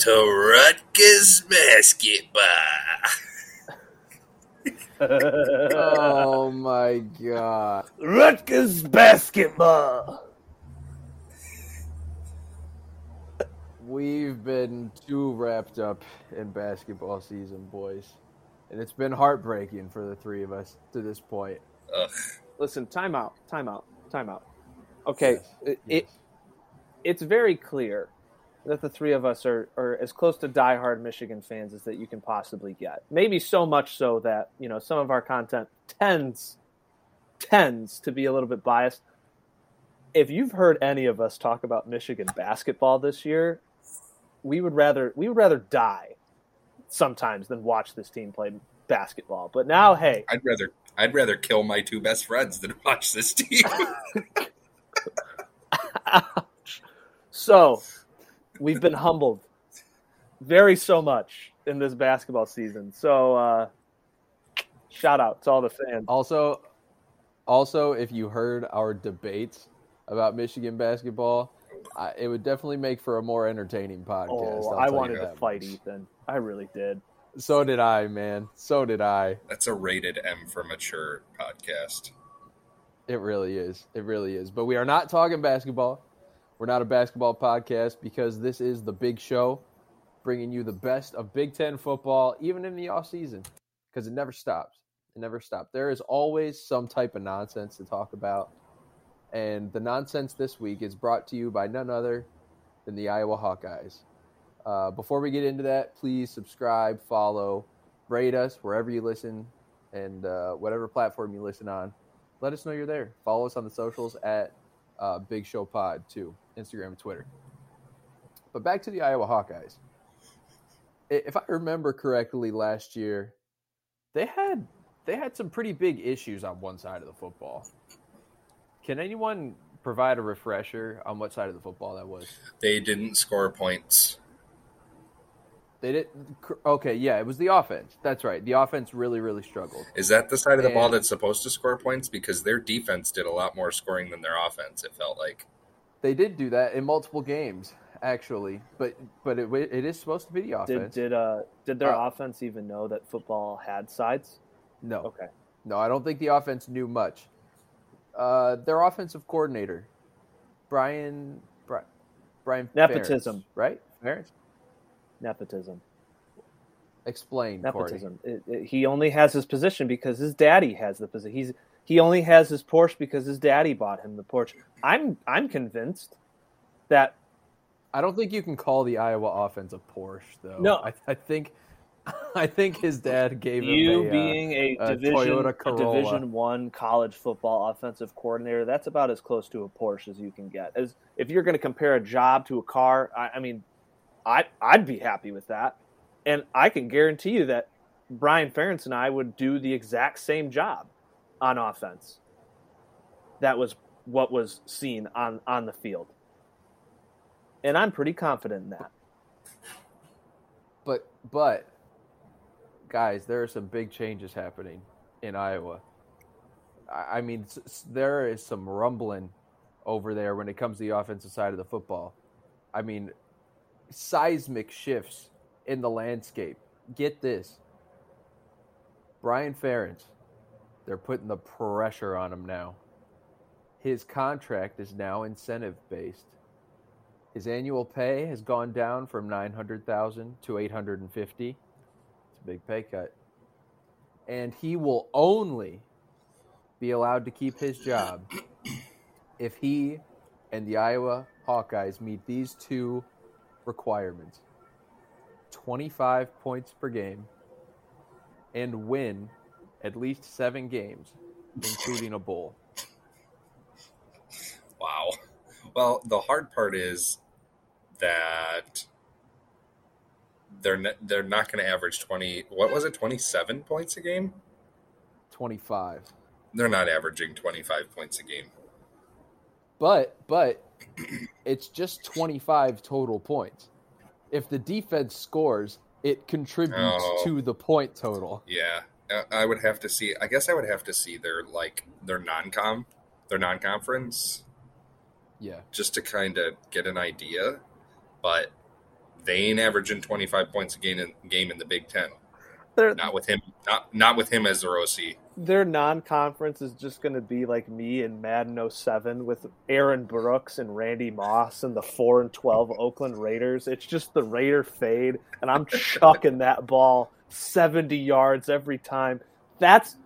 to Rutgers basketball. oh my god. Rutgers basketball. We've been too wrapped up in basketball season, boys. And it's been heartbreaking for the three of us to this point. Ugh. Listen, timeout, timeout, timeout. Okay, Yes, it, yes. it it's very clear that the three of us are, are as close to diehard Michigan fans as that you can possibly get. Maybe so much so that you know some of our content tends tends to be a little bit biased. If you've heard any of us talk about Michigan basketball this year, we would rather we would rather die sometimes than watch this team play basketball. But now, hey, I'd rather I'd rather kill my two best friends than watch this team. So, we've been humbled very so much in this basketball season. So, uh, shout out to all the fans. Also, also, if you heard our debates about Michigan basketball, I, it would definitely make for a more entertaining podcast. Oh, I'll I tell you wanted to that fight much. Ethan. I really did. So did I, man. So did I. That's a rated M for mature podcast. It really is. It really is. But we are not talking basketball. We're not a basketball podcast because this is the big show, bringing you the best of Big Ten football, even in the off season, because it never stops. It never stops. There is always some type of nonsense to talk about, and the nonsense this week is brought to you by none other than the Iowa Hawkeyes. Uh, before we get into that, please subscribe, follow, rate us wherever you listen, and uh, whatever platform you listen on let us know you're there. Follow us on the socials at uh, Big Show Pod too, Instagram and Twitter. But back to the Iowa Hawkeyes. If I remember correctly, last year they had they had some pretty big issues on one side of the football. Can anyone provide a refresher on what side of the football that was? They didn't score points. They did. Okay, yeah, it was the offense. That's right. The offense really, really struggled. Is that the side of the ball that's supposed to score points? Because their defense did a lot more scoring than their offense. It felt like. They did do that in multiple games, actually. But but it it is supposed to be the Did offense. did uh did their Uh, offense even know that football had sides? No, Okay. no, I don't think the offense knew much. Uh, their offensive coordinator, Brian, Bri- Brian Nepotism. Ferentz, right? Ferentz? Nepotism. Explain. Nepotism. It, it, he only has his position because his daddy has the position. He's he only has his Porsche because his daddy bought him the Porsche. I'm I'm convinced that I don't think you can call the Iowa offense a Porsche, though. No. I, I think, I think his dad gave you him a, uh, being a a division Toyota a division one college football offensive coordinator that's about as close to a porsche as you can get as if you're going to compare a job to a car i, I mean I, i'd be happy with that and i can guarantee you that brian ferentz and i would do the exact same job on offense that was what was seen on on the field and i'm pretty confident in that But but guys, there are some big changes happening in Iowa. I mean, there is some rumbling over there when it comes to the offensive side of the football. I mean, seismic shifts in the landscape. Get this. Brian Ferentz, they're putting the pressure on him now. His contract is now incentive based. His annual pay has gone down from 900,000 to 850. It's a big pay cut. And he will only be allowed to keep his job if he and the Iowa Hawkeyes meet these two requirements 25 points per game and win at least seven games, including a bowl. Wow. Well, the hard part is that they're ne- they're not going to average twenty. What was it? Twenty seven points a game. 25. They're not averaging twenty five points a game. But but it's just 25 total points. If the defense scores, it contributes Oh. to the point total. Yeah, I- I would have to see. I guess I would have to see their like their non com, their non conference, Yeah. just to kind of get an idea. But they ain't averaging 25 points a game in, game in the Big Ten. They're, Not with him. Not not with him as their OC. their non-conference is just going to be like me in Madden 07 with Aaron Brooks and Randy Moss and the 4 and 12 Oakland Raiders. It's just the Raider fade and I'm chucking that ball 70 yards every time. That's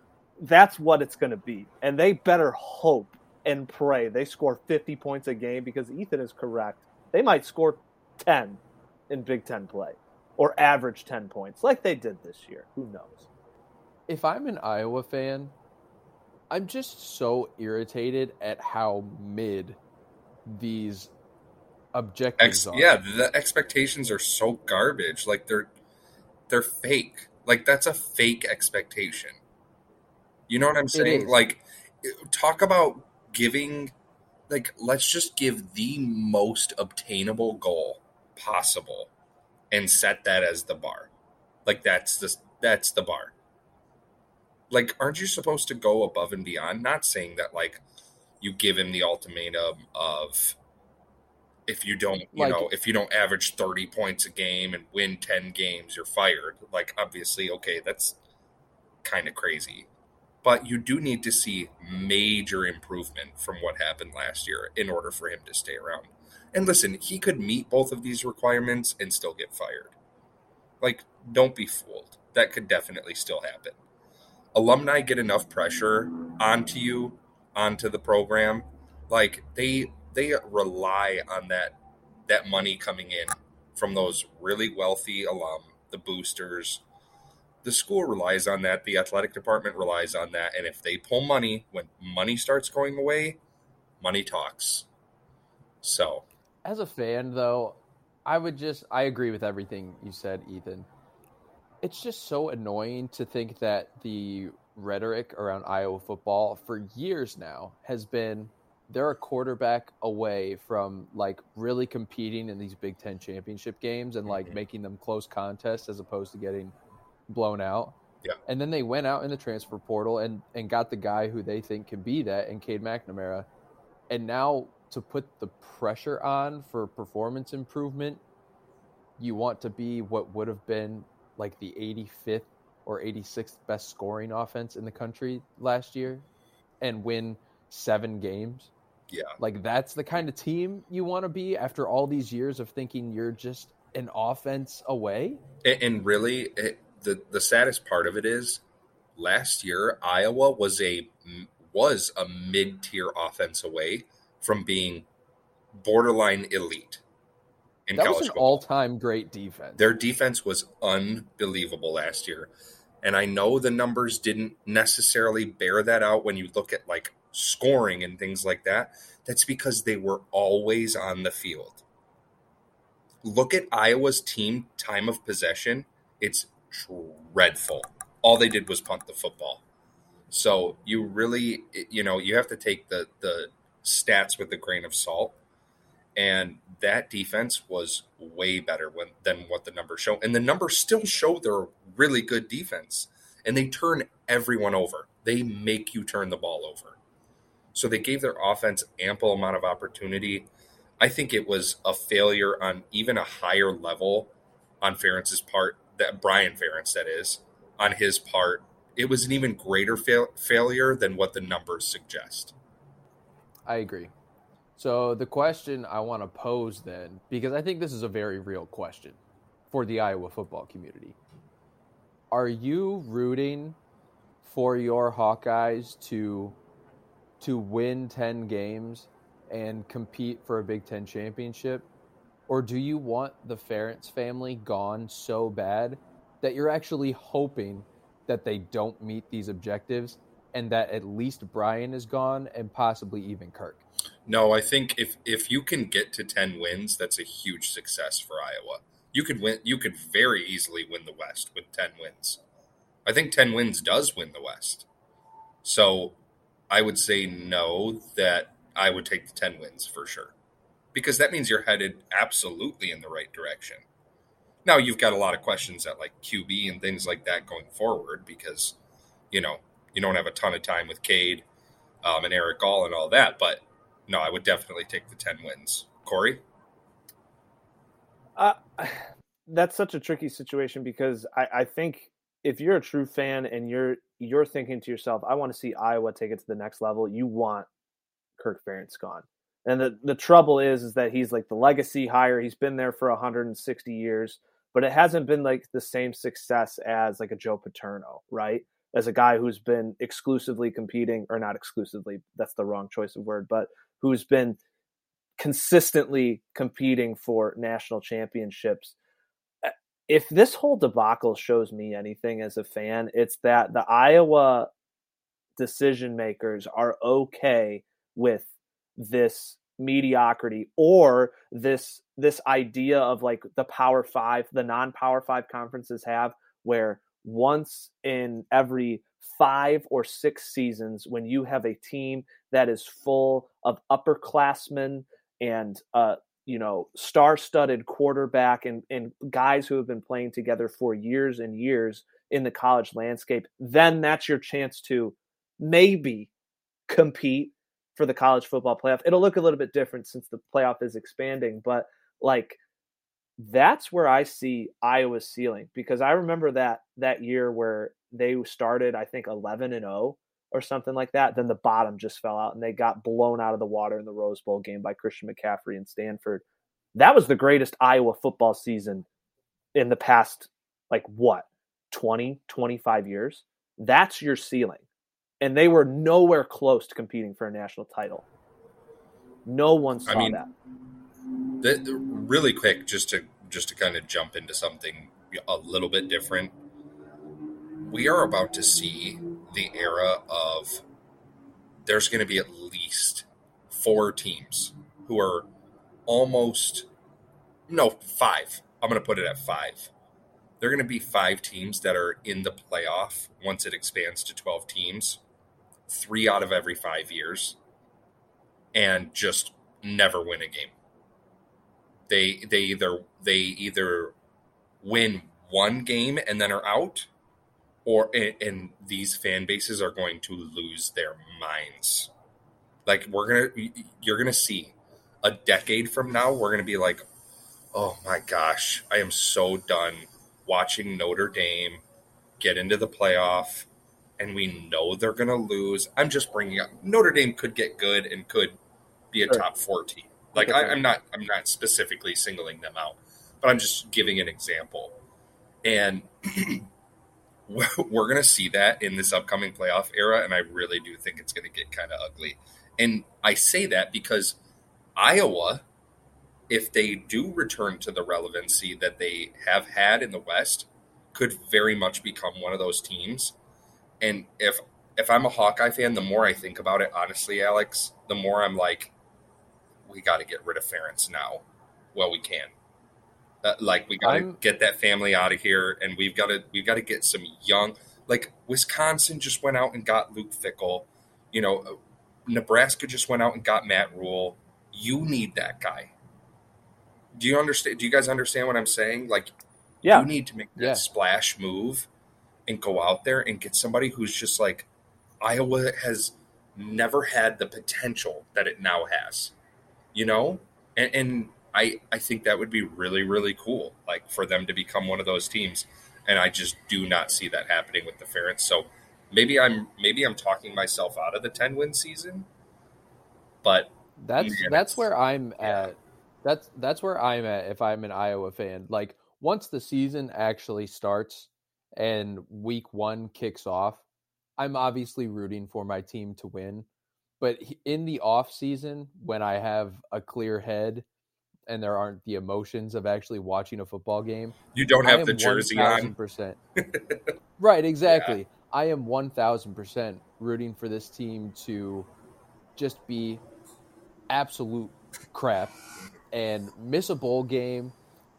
that's what it's going to be. And they better hope and pray they score 50 points a game because Ethan is correct. They might score 10 in Big 10 play or average 10 points like they did this year. Who knows? if I'm an Iowa fan, I'm just so irritated at how mid these objectives Ex- are. yeah, the expectations are so garbage. Like they're they're fake. Like that's a fake expectation. You know what I'm saying? Like talk about giving like let's just give the most obtainable goal possible and set that as the bar. Like that's the that's the bar. Like aren't you supposed to go above and beyond? Not saying that like you give him the ultimatum of if you don't, you Like- know, if you don't average 30 points a game and win 10 games, you're fired. Like obviously, okay, that's kind of crazy. But you do need to see major improvement from what happened last year in order for him to stay around. And listen, he could meet both of these requirements and still get fired. Like, don't be fooled. That could definitely still happen. Alumni get enough pressure onto you, onto the program. Like they they rely on that that money coming in from those really wealthy alum, the boosters. The school relies on that. The athletic department relies on that. And if they pull money, when money starts going away, money talks. So As a fan, though, I would just I agree with everything you said, Ethan. It's just so annoying to think that the rhetoric around Iowa football for years now has been they're a quarterback away from like really competing in these Big Ten championship games and like Mhm. making them close contests as opposed to getting blown out. Yeah. And then they went out in the transfer portal and and got the guy who they think can be that and Cade McNamara. And now to put the pressure on for performance improvement, you want to be what would have been like the 85th or 86th best scoring offense in the country last year and win seven games. Yeah. Like that's the kind of team you want to be after all these years of thinking you're just an offense away. And, and really, it, the the saddest part of it is, last year Iowa was a was a mid tier offense away from being borderline elite in That was an all-time great defense. Their defense was unbelievable last year. And I know the numbers didn't necessarily bear that out when you look at like scoring and things like that. That's because they were always on the field. Look at Iowa's team time of possession. It's dreadful. All they did was punt the football. So you really, you know, you have to take the, the stats with a grain of salt and that defense was way better when, than what the numbers show. And the numbers still show they're really good defense, and they turn everyone over. They make you turn the ball over. So they gave their offense ample amount of opportunity. I think it was a failure on even a higher level on Ferentz's part. That Brian Ferentz, that is, on his part, it was an even greater fail- failure than what the numbers suggest. I agree. So the question I want to pose then, because I think this is a very real question for the Iowa football community. Are you rooting for your Hawkeyes to to win 10 games and compete for a Big 10 championship? Or do you want the Ferentz family gone so bad that you're actually hoping that they don't meet these objectives and that at least Brian is gone and possibly even Kirk? No, I think if if you can get to ten wins, that's a huge success for Iowa. You could win. You could very easily win the West with ten wins. I think ten wins does win the West. So, I would say no. That I would take the ten wins for sure, because that means you're headed absolutely in the right direction. Now you've got a lot of questions at like QB and things like that going forward, because you know you don't have a ton of time with Cade um, and Erick All and all that, but no, I would definitely take the 10 wins. Corey? Uh, that's such a tricky situation because I, I think if you're a true fan and you're you're thinking to yourself, I want to see Iowa take it to the next level, you want Kirk Ferentz gone. And the, the trouble is is that he's like the legacy hire. He's been there for 160 years, but it hasn't been like the same success as like a Joe Paterno, right? As a guy who's been exclusively competing, or not exclusively, that's the wrong choice of word, but who's been consistently competing for national championships. If this whole debacle shows me anything as a fan, it's that the Iowa decision makers are okay with this mediocrity or this this idea of like the power 5 the non power 5 conferences have where once in every 5 or 6 seasons when you have a team that is full of upperclassmen and uh you know star-studded quarterback and and guys who have been playing together for years and years in the college landscape then that's your chance to maybe compete for the college football playoff. It'll look a little bit different since the playoff is expanding, but like that's where I see Iowa's ceiling because I remember that that year where they started I think 11 and 0 or something like that, then the bottom just fell out and they got blown out of the water in the Rose Bowl game by Christian McCaffrey and Stanford. That was the greatest Iowa football season in the past like what? 20, 25 years. That's your ceiling and they were nowhere close to competing for a national title. No one saw I mean, that. The, really quick, just to just to kind of jump into something a little bit different. We are about to see the era of there's going to be at least four teams who are almost no five. I'm going to put it at five. There are going to be five teams that are in the playoff once it expands to 12 teams three out of every five years and just never win a game. They they either they either win one game and then are out, or and these fan bases are going to lose their minds. Like we're gonna you're gonna see a decade from now, we're gonna be like, oh my gosh, I am so done watching Notre Dame get into the playoff and we know they're going to lose. I'm just bringing up Notre Dame could get good and could be a sure. top four team. Like I, I'm not, I'm not specifically singling them out, but I'm just giving an example. And we're going to see that in this upcoming playoff era, and I really do think it's going to get kind of ugly. And I say that because Iowa, if they do return to the relevancy that they have had in the West, could very much become one of those teams and if if I'm a Hawkeye fan, the more I think about it, honestly, Alex, the more I'm like, we got to get rid of Ferentz now. Well, we can. Uh, like we got to get that family out of here, and we've got to we've got to get some young. Like Wisconsin just went out and got Luke Fickell. You know, Nebraska just went out and got Matt Rhule. You need that guy. Do you understand? Do you guys understand what I'm saying? Like, yeah. you need to make that yeah. splash move and go out there and get somebody who's just like Iowa has never had the potential that it now has, you know? And, and I, I think that would be really, really cool, like for them to become one of those teams. And I just do not see that happening with the Ferrets. So maybe I'm maybe I'm talking myself out of the ten win season, but that's man, that's where I'm yeah. at. That's that's where I'm at if I'm an Iowa fan. Like once the season actually starts, and week one kicks off, I'm obviously rooting for my team to win. But in the off season, when I have a clear head and there aren't the emotions of actually watching a football game, you don't have the jersey 1, on. Right, exactly. Yeah. I am 1000% rooting for this team to just be absolute crap and miss a bowl game,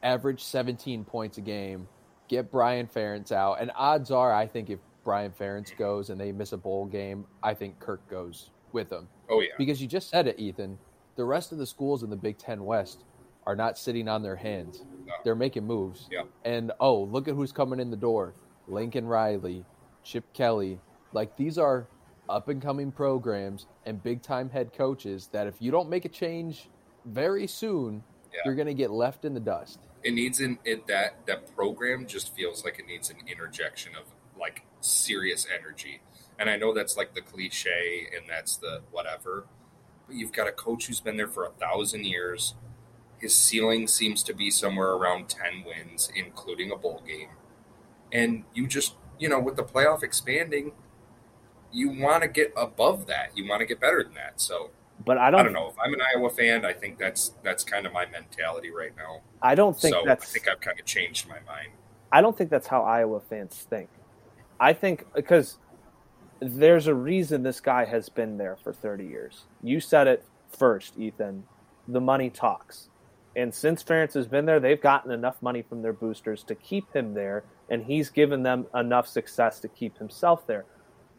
average 17 points a game, get Brian Ferentz out. And odds are, I think if Brian Ferentz goes and they miss a bowl game, I think Kirk goes with them. Oh, yeah. Because you just said it, Ethan. The rest of the schools in the Big Ten West are not sitting on their hands. No. They're making moves. Yeah. And oh, look at who's coming in the door Lincoln Riley, Chip Kelly. Like these are up and coming programs and big time head coaches that if you don't make a change very soon, Yeah. you're going to get left in the dust. It needs an it that that program just feels like it needs an interjection of like serious energy. And I know that's like the cliche and that's the whatever, but you've got a coach who's been there for a thousand years. His ceiling seems to be somewhere around ten wins, including a bowl game. And you just you know, with the playoff expanding, you want to get above that. You want to get better than that. So But I don't. I don't know. If I'm an Iowa fan, I think that's that's kind of my mentality right now. I don't think so I think I've kind of changed my mind. I don't think that's how Iowa fans think. I think because there's a reason this guy has been there for 30 years. You said it first, Ethan. The money talks. And since Ferentz has been there, they've gotten enough money from their boosters to keep him there, and he's given them enough success to keep himself there.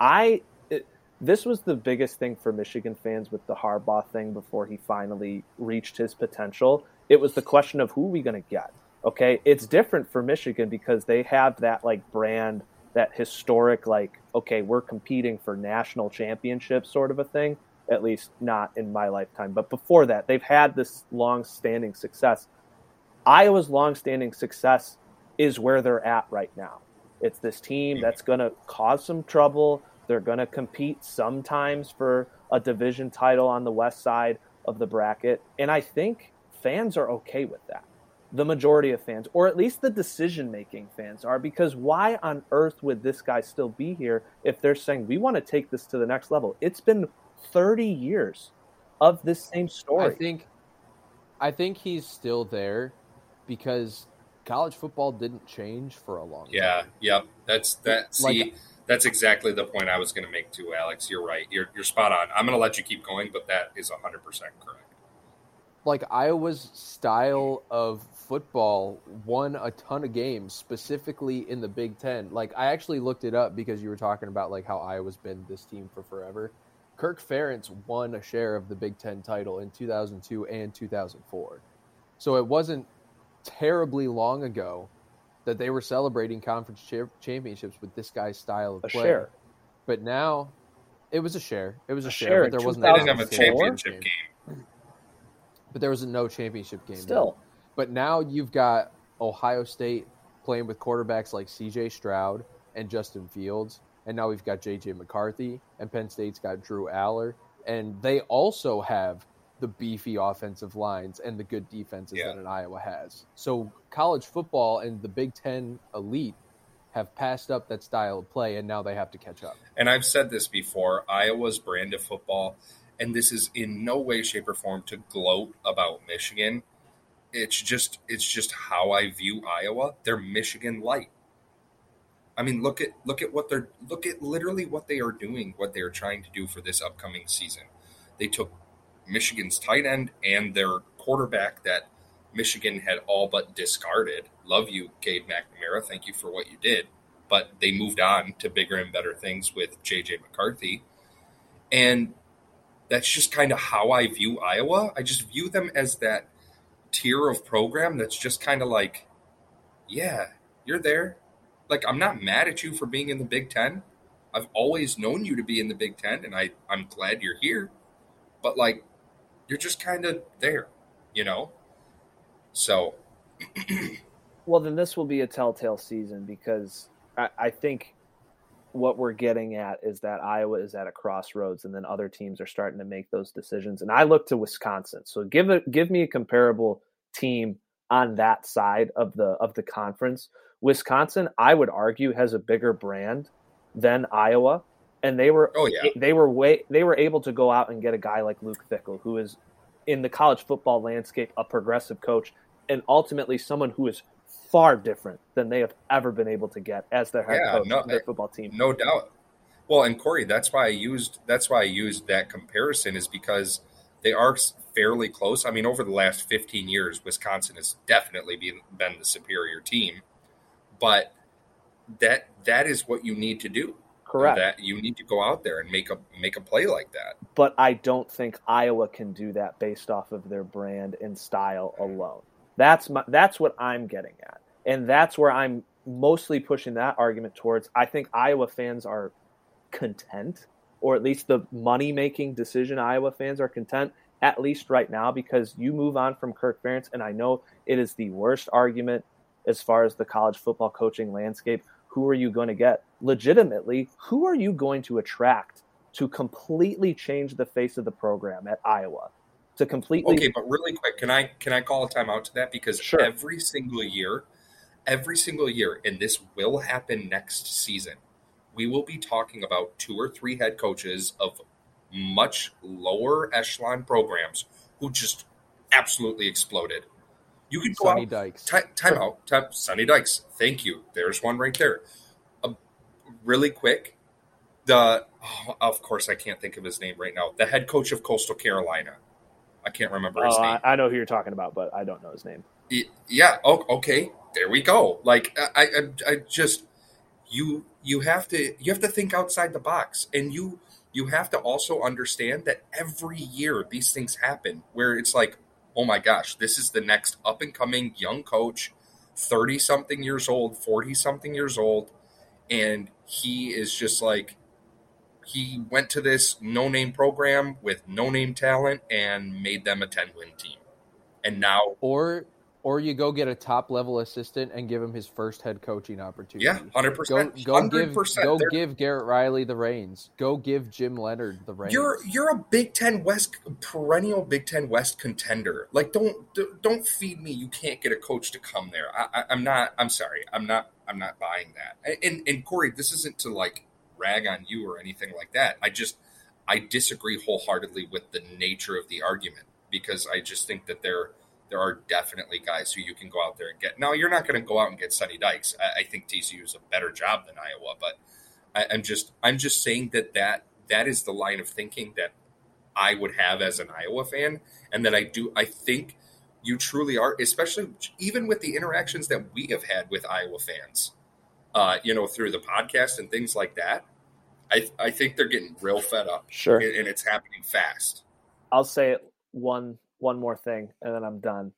I it, this was the biggest thing for Michigan fans with the Harbaugh thing before he finally reached his potential. It was the question of who are we going to get. Okay, it's different for Michigan because they have that like brand, that historic like okay, we're competing for national championships sort of a thing. At least not in my lifetime, but before that, they've had this long-standing success. Iowa's long-standing success is where they're at right now. It's this team that's going to cause some trouble. They're going to compete sometimes for a division title on the west side of the bracket. And I think fans are okay with that. The majority of fans, or at least the decision making fans, are because why on earth would this guy still be here if they're saying we want to take this to the next level? It's been 30 years of this same story. I think I think he's still there because college football didn't change for a long Yeah, time. yep. That's that. See, Like- that's exactly the point I was going to make too, Alex. You're right. You're you're spot on. I'm going to let you keep going, but that is 100 percent correct. Like Iowa's style of football won a ton of games, specifically in the Big Ten. Like I actually looked it up because you were talking about like how Iowa's been this team for forever. Kirk Ferentz won a share of the Big Ten title in 2002 and 2004. So it wasn't terribly long ago that they were celebrating conference cha- championships with this guy's style of a play. share. But now it was a share. It was a, A share, share but there wasn't. They a didn't have a championship game. But there was no championship game. Still, But now you've got Ohio State playing with quarterbacks like CJ Stroud and Justin Fields. And now we've got JJ McCarthy, and Penn State's got Drew Allar. And they also have the beefy offensive lines and the good defenses Yeah. that an Iowa has. So college football and the Big Ten elite have passed up that style of play, and now they have to catch up. And I've said this before Iowa's brand of football, and this is in no way, shape, or form to gloat about Michigan. It's just it's just how I view Iowa. They're Michigan light. I mean, look at look at what they're look at literally what they are doing, what they are trying to do for this upcoming season. They took Michigan's tight end and their quarterback that Michigan had all but discarded. Love you, Cade McNamara. Thank you for what you did. But they moved on to bigger and better things with JJ McCarthy. And that's just kind of how I view Iowa. I just view them as that tier of program that's just kind of like, yeah, you're there. Like, I'm not mad at you for being in the Big Ten. I've always known you to be in the Big Ten, and I, I'm glad you're here. But, like, you're just kind of there, you know? So, Well, then this will be a telltale season because I, I think what we're getting at is that Iowa is at a crossroads, and then other teams are starting to make those decisions. And I look to Wisconsin, so give it, give me a comparable team on that side of the of the conference. Wisconsin, I would argue, has a bigger brand than Iowa, and they were oh, yeah. they were way they were able to go out and get a guy like Luke Fickell, who is in the college football landscape a progressive coach, and ultimately someone who is far different than they have ever been able to get as their head Yeah, coach no, of their uh, football team. No doubt. Well, and Corey, that's why I used that's why I used that comparison is because they are fairly close. I mean, over the last 15 years, Wisconsin has definitely been, been the superior team, but that that is what you need to do. Correct. That you need to go out there and make a make a play like that. But I don't think Iowa can do that based off of their brand and style alone. That's my that's what I'm getting at. And that's where I'm mostly pushing that argument towards. I think Iowa fans are content, or at least the money making decision Iowa fans are content at least right now, because you move on from Kirk Ferentz, and I know it is the worst argument as far as the college football coaching landscape. Who are you going to get? Legitimately, who are you going to attract to completely change the face of the program at Iowa? To completely Okay, but really quick, can I can I call a timeout to that because Sure. every single year, every single year, and this will happen next season, we will be talking about two or three head coaches of much lower echelon programs who just absolutely exploded. You could go Sonny out Dykes. Ti time out. Time, Sonny Dykes. Thank you. There's one right there. Uh, really quick, the oh, of course I can't think of his name right now. The head coach of Coastal Carolina. I can't remember his Oh, name. I, I know who you're talking about, but I don't know his name. Y- yeah. Oh, okay. There we go. Like I, I, I just you you have to you have to think outside the box, and you you have to also understand that every year these things happen where it's like, oh my gosh, this is the next up and coming young coach, thirty something years old, forty something years old, and he is just like he went to this no name program with no name talent and made them a 10 win team. And now Or or you go get a top level assistant and give him his first head coaching opportunity. Yeah, hundred Go percent. go Hundred give go give Garrett Riley the reins. Go give Jim Leonhard the reins. You're you're a Big Ten West perennial Big Ten West contender. Like don't don't feed me. You can't get a coach to come there. I, I, I'm not. I'm sorry. I'm not. I'm not buying that. And and Corey, this isn't to like rag on you or anything like that. I just I disagree wholeheartedly with the nature of the argument because I just think that there there are definitely guys who you can go out there and get. Now you're not going to go out and get Sonny Dykes. I, I think TCU is a better job than Iowa, but I, I'm just I'm just saying that that that is the line of thinking that I would have as an Iowa fan, and that I do. I think you truly are, especially even with the interactions that we have had with Iowa fans, uh, you know, through the podcast and things like that. I I think they're getting real fed up, Sure. and, and it's happening fast. I'll say one one more thing and then I'm done.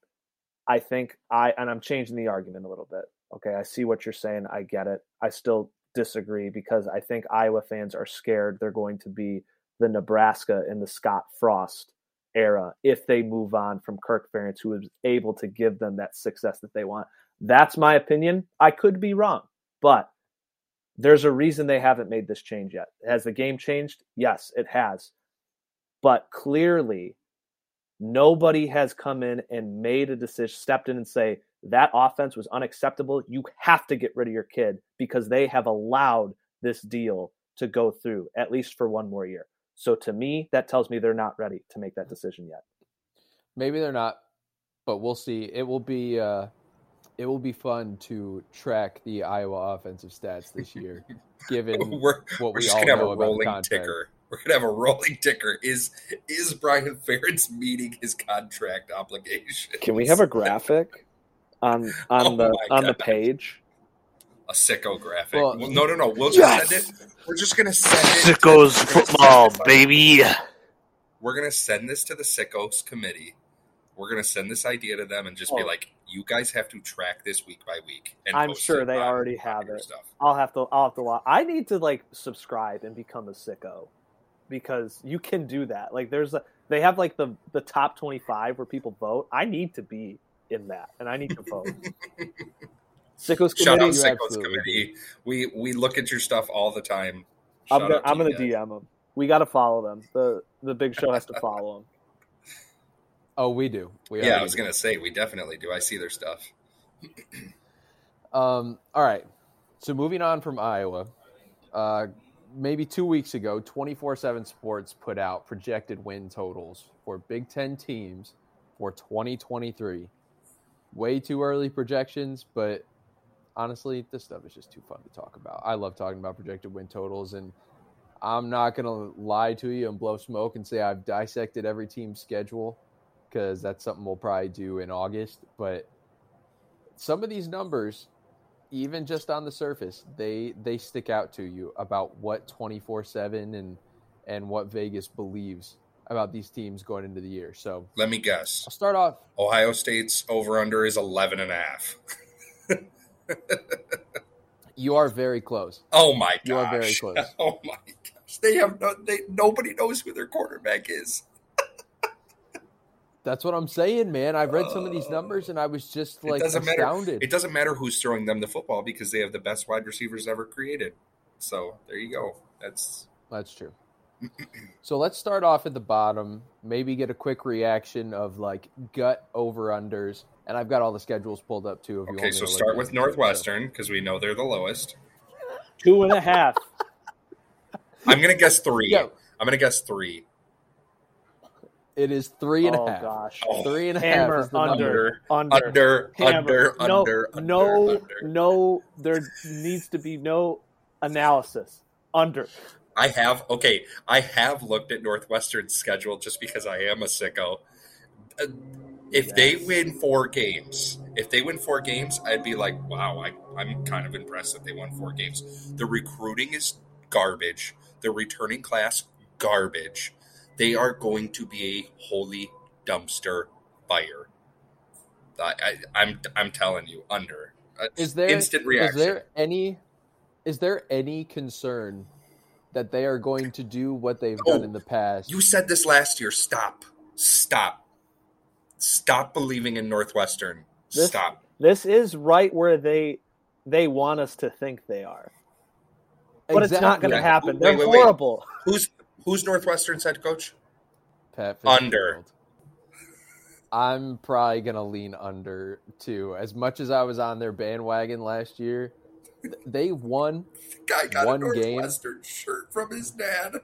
I think I and I'm changing the argument a little bit. Okay, I see what you're saying. I get it. I still disagree because I think Iowa fans are scared they're going to be the Nebraska in the Scott Frost era if they move on from Kirk Ferentz, who is able to give them that success that they want. That's my opinion. I could be wrong, but there's a reason they haven't made this change yet. Has the game changed? Yes, it has. But clearly, nobody has come in and made a decision, stepped in and say that offense was unacceptable. You have to get rid of your kid because they have allowed this deal to go through at least for one more year. So to me, that tells me they're not ready to make that decision yet. Maybe they're not, but we'll see. It will be uh, it will be fun to track the Iowa offensive stats this year, given We're what we're we just all gonna have know a about the rolling contract. ticker. We're gonna have a rolling ticker. Is is Brian Ferentz meeting his contract obligation? Can we have a graphic on on Oh the my on the page? a sicko graphic? Well- Well, no, no, no. We'll just Yes! send it. We're just gonna send it. Sickos gonna football, this baby. We're gonna send this to the sickos committee. We're gonna send this idea to them and just be Oh. like, "You guys have to track this week by week." And I'm sure they already have it. Stuff. I'll have to I'll have to watch. I need to like subscribe and become a sicko because you can do that. Like there's a they have like the the top 25 where people vote. I need to be in that and I need to vote. Sickos Shout out committee. you sickos absolutely committee. We we look at your stuff all the time. I'm gonna I'm gonna. DM them. We got to follow them. The the big show has to follow them. Oh, we do. We Yeah, I was do. gonna say we definitely do. I see their stuff. Um, all right. So moving on from Iowa, uh, maybe two weeks ago, 24 7 Sports put out projected win totals for Big Ten teams for 2023. Way too early projections, but honestly, this stuff is just too fun to talk about. I love talking about projected win totals, and I'm not going to lie to you and blow smoke and say I've dissected every team's schedule because that's something we'll probably do in August. But some of these numbers, even just on the surface, they they stick out to you about what 24/7 and and what Vegas believes about these teams going into the year. So Let me guess. I'll start off. Ohio State's over under is 11 and a half. You are very close. Oh my gosh. You are very close. Oh my gosh. They have no they nobody knows who their quarterback is. That's what I'm saying, man. I've read some of these numbers and I was just like it doesn't matter. It doesn't matter who's throwing them the football because they have the best wide receivers ever created. So there you go. That's That's true. So let's start off at the bottom. Maybe get a quick reaction of like gut over unders, and I've got all the schedules pulled up too. If you okay. want So to start with. Northwestern because we know they're the lowest. Two and a half. I'm gonna guess three. Yeah. I'm gonna guess three. It is three and a oh half. gosh. Oh, Three and a half Hammer is the under. number. Under. Under, Hammer. under, no, under, under, no, under. no. There needs to be no analysis. Under. I have okay. I have looked at Northwestern's schedule just because I am a sicko. Uh, If they win four games, if they win four games, I'd be like, wow, I, I'm kind of impressed that they won four games. The recruiting is garbage. The returning class garbage. They are going to be a holy dumpster fire. I, I, I'm I'm telling you, under Uh, Is there instant reaction? Is there any? Is there any concern that they are going to do what they've done Oh, in the past? You said this last year. Stop. Stop. Stop believing in Northwestern. This- Stop. This is right where they they want us to think they are, but it's not going to happen. Wait, They're wait, wait. horrible. Who's who's Northwestern's head coach? Pat Under. I'm probably gonna lean under too. As much as I was on their bandwagon last year, they won. Guy got One a game. Northwestern shirt from his dad.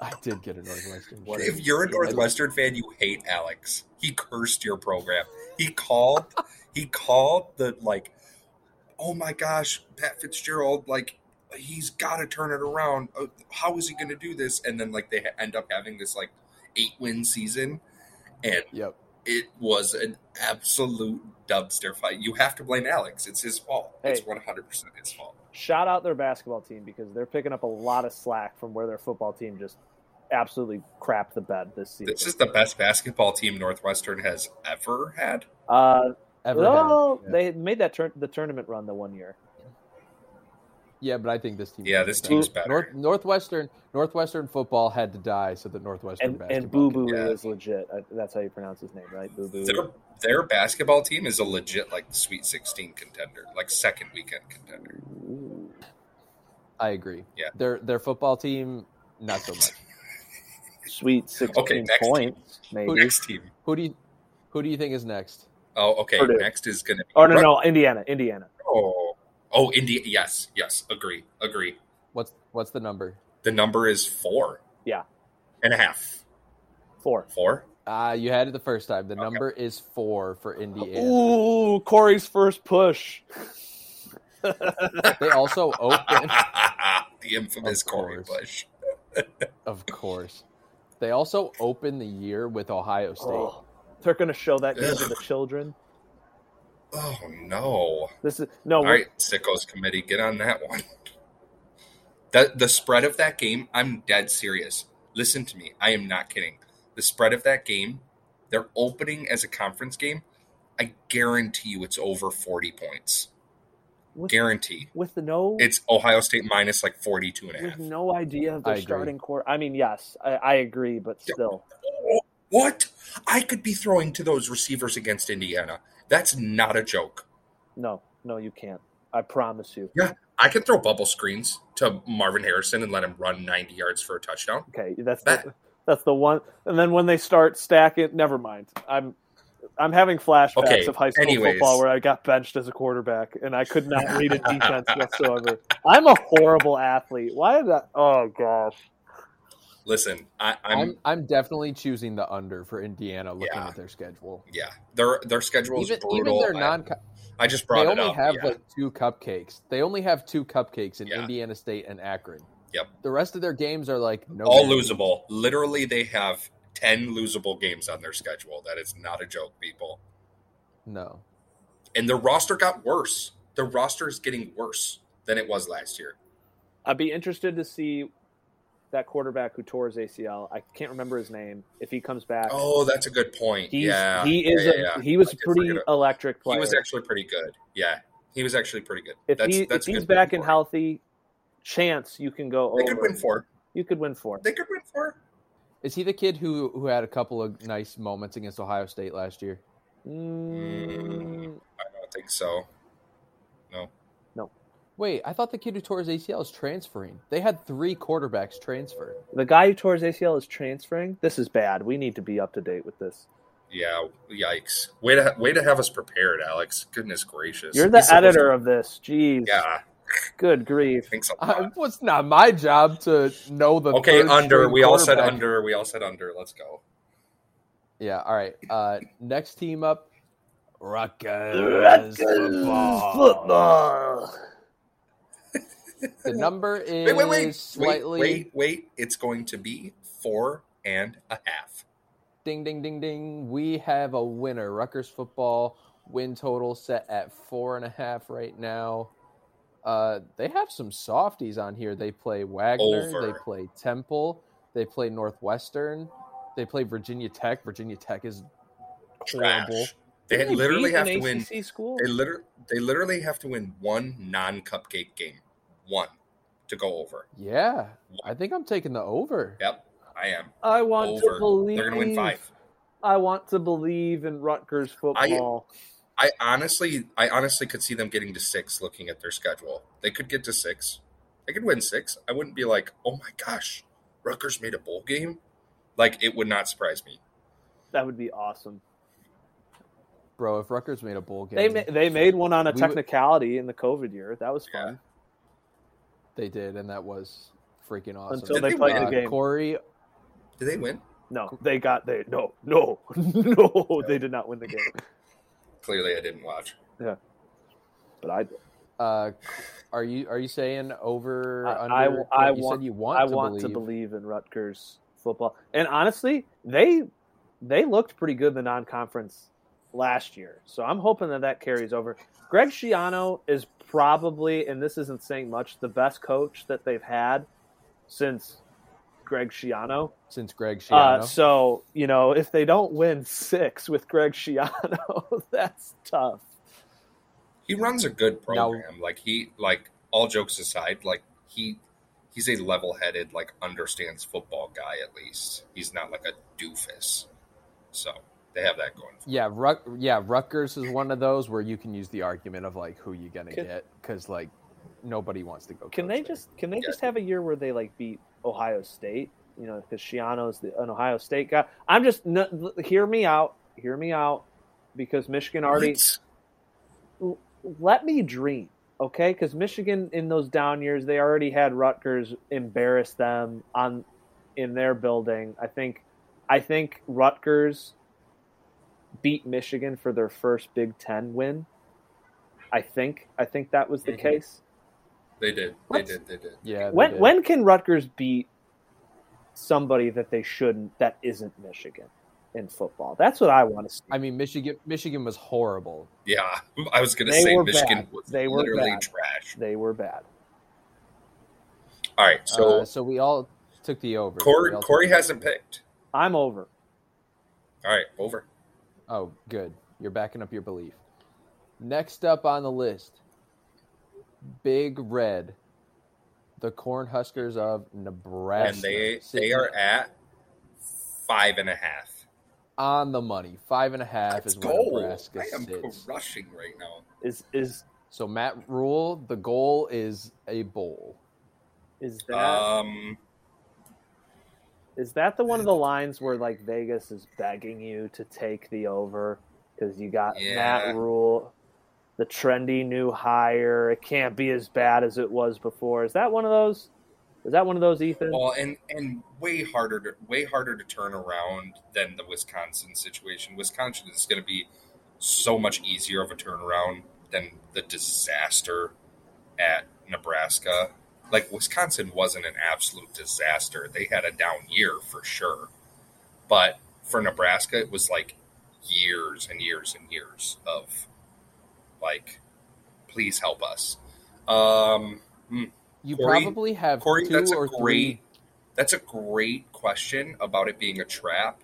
I did get a Northwestern. Shirt. if you're a Northwestern fan? You hate Alex. He cursed your program. He called. he called the like. Oh my gosh, Pat Fitzgerald! Like he's got to turn it around. Uh, How is he going to do this? And then like they end up having this like eight win season, and Yep. it was an absolute dumpster fight. You have to blame Alex. It's his fault. It's one hundred percent his fault. Shout out their basketball team because they're picking up a lot of slack from where their football team just absolutely crapped the bed this season. This is the best basketball team Northwestern has ever had. uh, Ever well, had. Yeah. they made that turn the tournament run the one year. Yeah, but I think this team. Yeah, this team's better. North, Northwestern Northwestern football had to die so that Northwestern And basketball and Boo Boo Yeah. is legit. That's how you pronounce his name, right? Boo Boo. Their their basketball team is a legit like Sweet Sixteen contender, like second weekend contender. I agree. Yeah. Their their football team not so much. Sweet sixteen Okay, next team. points, maybe. Next team. Who do you who do you think is next? Oh, okay. Purdue. Next is gonna. Be Oh no, no, Indiana, Indiana. Oh, oh, India. Yes, yes. Agree, agree. What's what's the number? The number is four. Yeah. and a half. Four. Four. Ah, you had it the first time. The Okay. number is four for Indiana. Ooh, Corey's first push. They also open, the infamous Of Corey course. Bush. of course. They also open the year with Ohio State. Oh, they're going to show that game to the children. Oh no! This is no. All right, sickos committee, get on that one. The the spread of that game, I'm dead serious. Listen to me, I am not kidding. The spread of that game, they're opening as a conference game. I guarantee you, it's over forty points. with, Guarantee. with the no It's Ohio State minus like 42 and a with half. no idea of I their starting core. I mean, yes, I, I agree, but still, oh, What? I could be throwing to those receivers against Indiana. That's not a joke. no, no, you can't. I promise you. Yeah, I can throw bubble screens to Marvin Harrison and let him run 90 yards for a touchdown. Okay, that's That- the, that's the one. And then when they start stacking, never mind. I'm I'm having flashbacks Okay, of high school anyways. football where I got benched as a quarterback and I could not read a defense whatsoever. I'm a horrible athlete. Why is that? Oh gosh. Listen, I, I'm, I'm I'm definitely choosing the under for Indiana looking Yeah. at their schedule. yeah. Their their schedule is Even brutal. even their I- non I, just they brought it only up. have yeah. like two cupcakes. They only have two cupcakes in Yeah. Indiana State and Akron. Yep. The rest of their games are like no All guarantees. losable. Literally, they have 10 losable games on their schedule. That is not a joke, people. No. And their roster got worse. Their roster is getting worse than it was last year. I'd be interested to see that quarterback who tore his ACL. I can't remember his name. If he comes back, Oh, that's a good point. he's, yeah. he is yeah, a, yeah, yeah. he was I did pretty electric player. He was actually pretty good. Yeah. He was actually pretty good. if that's, he that's if he's good back and for healthy, chance you can go They over. could win four. You could win four. They could win four. Is he the kid who who had a couple of nice moments against Ohio State last year? Mm, I don't think so. No. Wait, I thought the kid who tore his ACL is transferring. They had three quarterbacks transfer. the guy who tore his ACL is transferring. This is bad. We need to be up to date with this. Yeah, yikes. Way to way to have us prepared, Alex. Goodness gracious. You're the He's editor to- of this. Jeez. Yeah, Good grief. thanks a lot. well, it's not my job to know the. Okay, under. We all said under. We all said under. Let's go. Yeah. All right. Uh, next team up, Rutgers, football. football. The number is Wait, wait, wait, slightly. wait, wait, wait. It's going to be four and a half. Ding, ding, ding, ding. We have a winner. Rutgers football win total set at four and a half right now. Uh, they have some softies on here. They play Wagner. Over. They play Temple. They play Northwestern. They play Virginia Tech. Virginia Tech is horrible. Trash. They Didn't literally have to win. School. They literally, they literally have to win one non-cupcake game, one to go over. Yeah, I think I'm taking the over. Yep, I am I want over. to believe. They're going to win five. I want to believe in Rutgers football. I honestly, I honestly could see them getting to six. Looking at their schedule, they could get to six. They could win six. I wouldn't be like, oh my gosh, Rutgers made a bowl game. Like it would not surprise me. that would be awesome. Bro, if Rutgers made a bowl game, They ma- they made one on a We would- technicality in the COVID year. That was fun. They did, and that was freaking awesome. Until Did they they played win? the game. Corey, Did they win? No, they got they no no no they did not win the game. Clearly, I didn't watch. Yeah, but I did. uh, are you are you saying over I- under? I- I you want- said you want I to want believe. to believe in Rutgers football. And honestly, they they looked pretty good in the non-conference last year. So I'm hoping that that carries over. Greg Schiano is probably, and this isn't saying much, the best coach that they've had since Greg Schiano. since Greg Uh, Schiano. so you know, if they don't win six with Greg Schiano, that's tough. He runs a good program. like he, like all jokes aside, like he, he's a level-headed, like understands football guy. At least he's not like a doofus. So they have that going. For yeah, Rut, yeah, Rutgers is one of those where you can use the argument of like who you gonna Can- get because like nobody wants to go. Can coach they there. just can they Yeah. just have a year where they like beat Ohio State? You know, because Schiano's the, an Ohio State guy. I'm just n- hear me out, hear me out, because Michigan already What? let me dream, okay? Because Michigan in those down years, they already had Rutgers embarrass them on in their building. I think, I think Rutgers beat Michigan for their first Big Ten win. I think, I think that was the Mhm. case. They did. They did. They did. Yeah. they When did. when can Rutgers beat somebody that they shouldn't that isn't Michigan in football? That's what I want to see. I mean, Michigan Michigan was horrible. Yeah, I was going to say were Michigan bad. was They were literally bad. trash. They were bad. All right, so uh, so we all took the over. Corey We Corey hasn't picked. I'm over. All right, over. Oh, good. You're backing up your belief. Next up on the list, Big Red, the Cornhuskers of Nebraska. and they they are at five and a half. on the money. Five and a half Let's is where go. Nebraska I am sits. crushing right now. Is is So Matt Rhule, the goal is a bowl. is that Um, is that the one of the lines where like Vegas is begging you to take the over because you got Yeah. Matt Rhule, the trendy new hire. It can't be as bad as it was before. Is that one of those? Is that one of those, Ethan? well, and and way harder to way harder to turn around than the Wisconsin situation. Wisconsin is going to be so much easier of a turnaround than the disaster at Nebraska. Like Wisconsin wasn't an absolute disaster. They had a down year for sure. But for Nebraska it was like years and years and years of like please help us. Um hmm. You Corey- probably have Corey, two that's a or great three. that's a great question about it being a trap.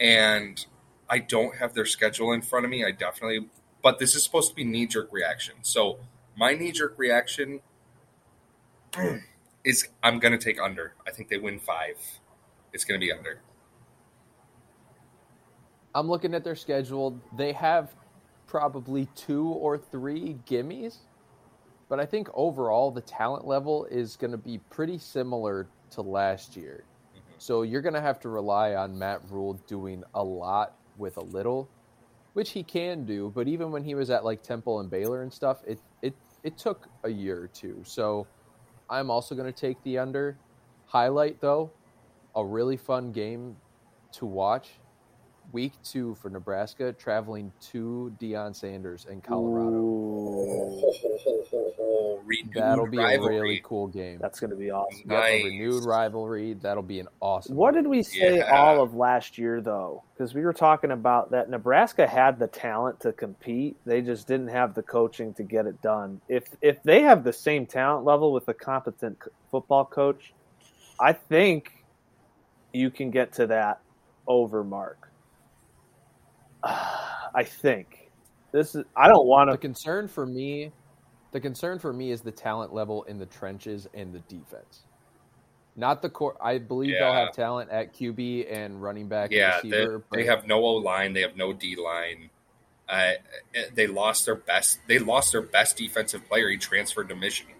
And I don't have their schedule in front of me. I definitely but this is supposed to be knee jerk reaction. So my knee jerk reaction is I'm gonna take under. I think they win five. It's going to be under. I'm looking at their schedule. They have probably two or three gimmies, but I think overall the talent level is going to be pretty similar to last year. Mhm. So you're going to have to rely on Matt Rhule doing a lot with a little, which he can do. But even when he was at like Temple and Baylor and stuff, it it it took a year or two. So I'm also going to take the under. Highlight though, a really fun game to watch. Week two for Nebraska, traveling to Deion Sanders in Colorado. Ooh, That'll be rivalry. a really cool game. that's going to be awesome. Yep, Nice. a renewed rivalry. That'll be an awesome. What game. did we say Yeah. all of last year, though? Because we were talking about that Nebraska had the talent to compete. They just didn't have the coaching to get it done. If if they have the same talent level with a competent football coach, I think you can get to that over mark. I think this is. I don't want to. The concern for me, the concern for me is the talent level in the trenches and the defense. Not the core. I believe they'll have talent at QB and running back. Yeah, and they, receiver, they have no O line. They have no D line. Uh, they lost their best. They lost their best defensive player. He transferred to Michigan.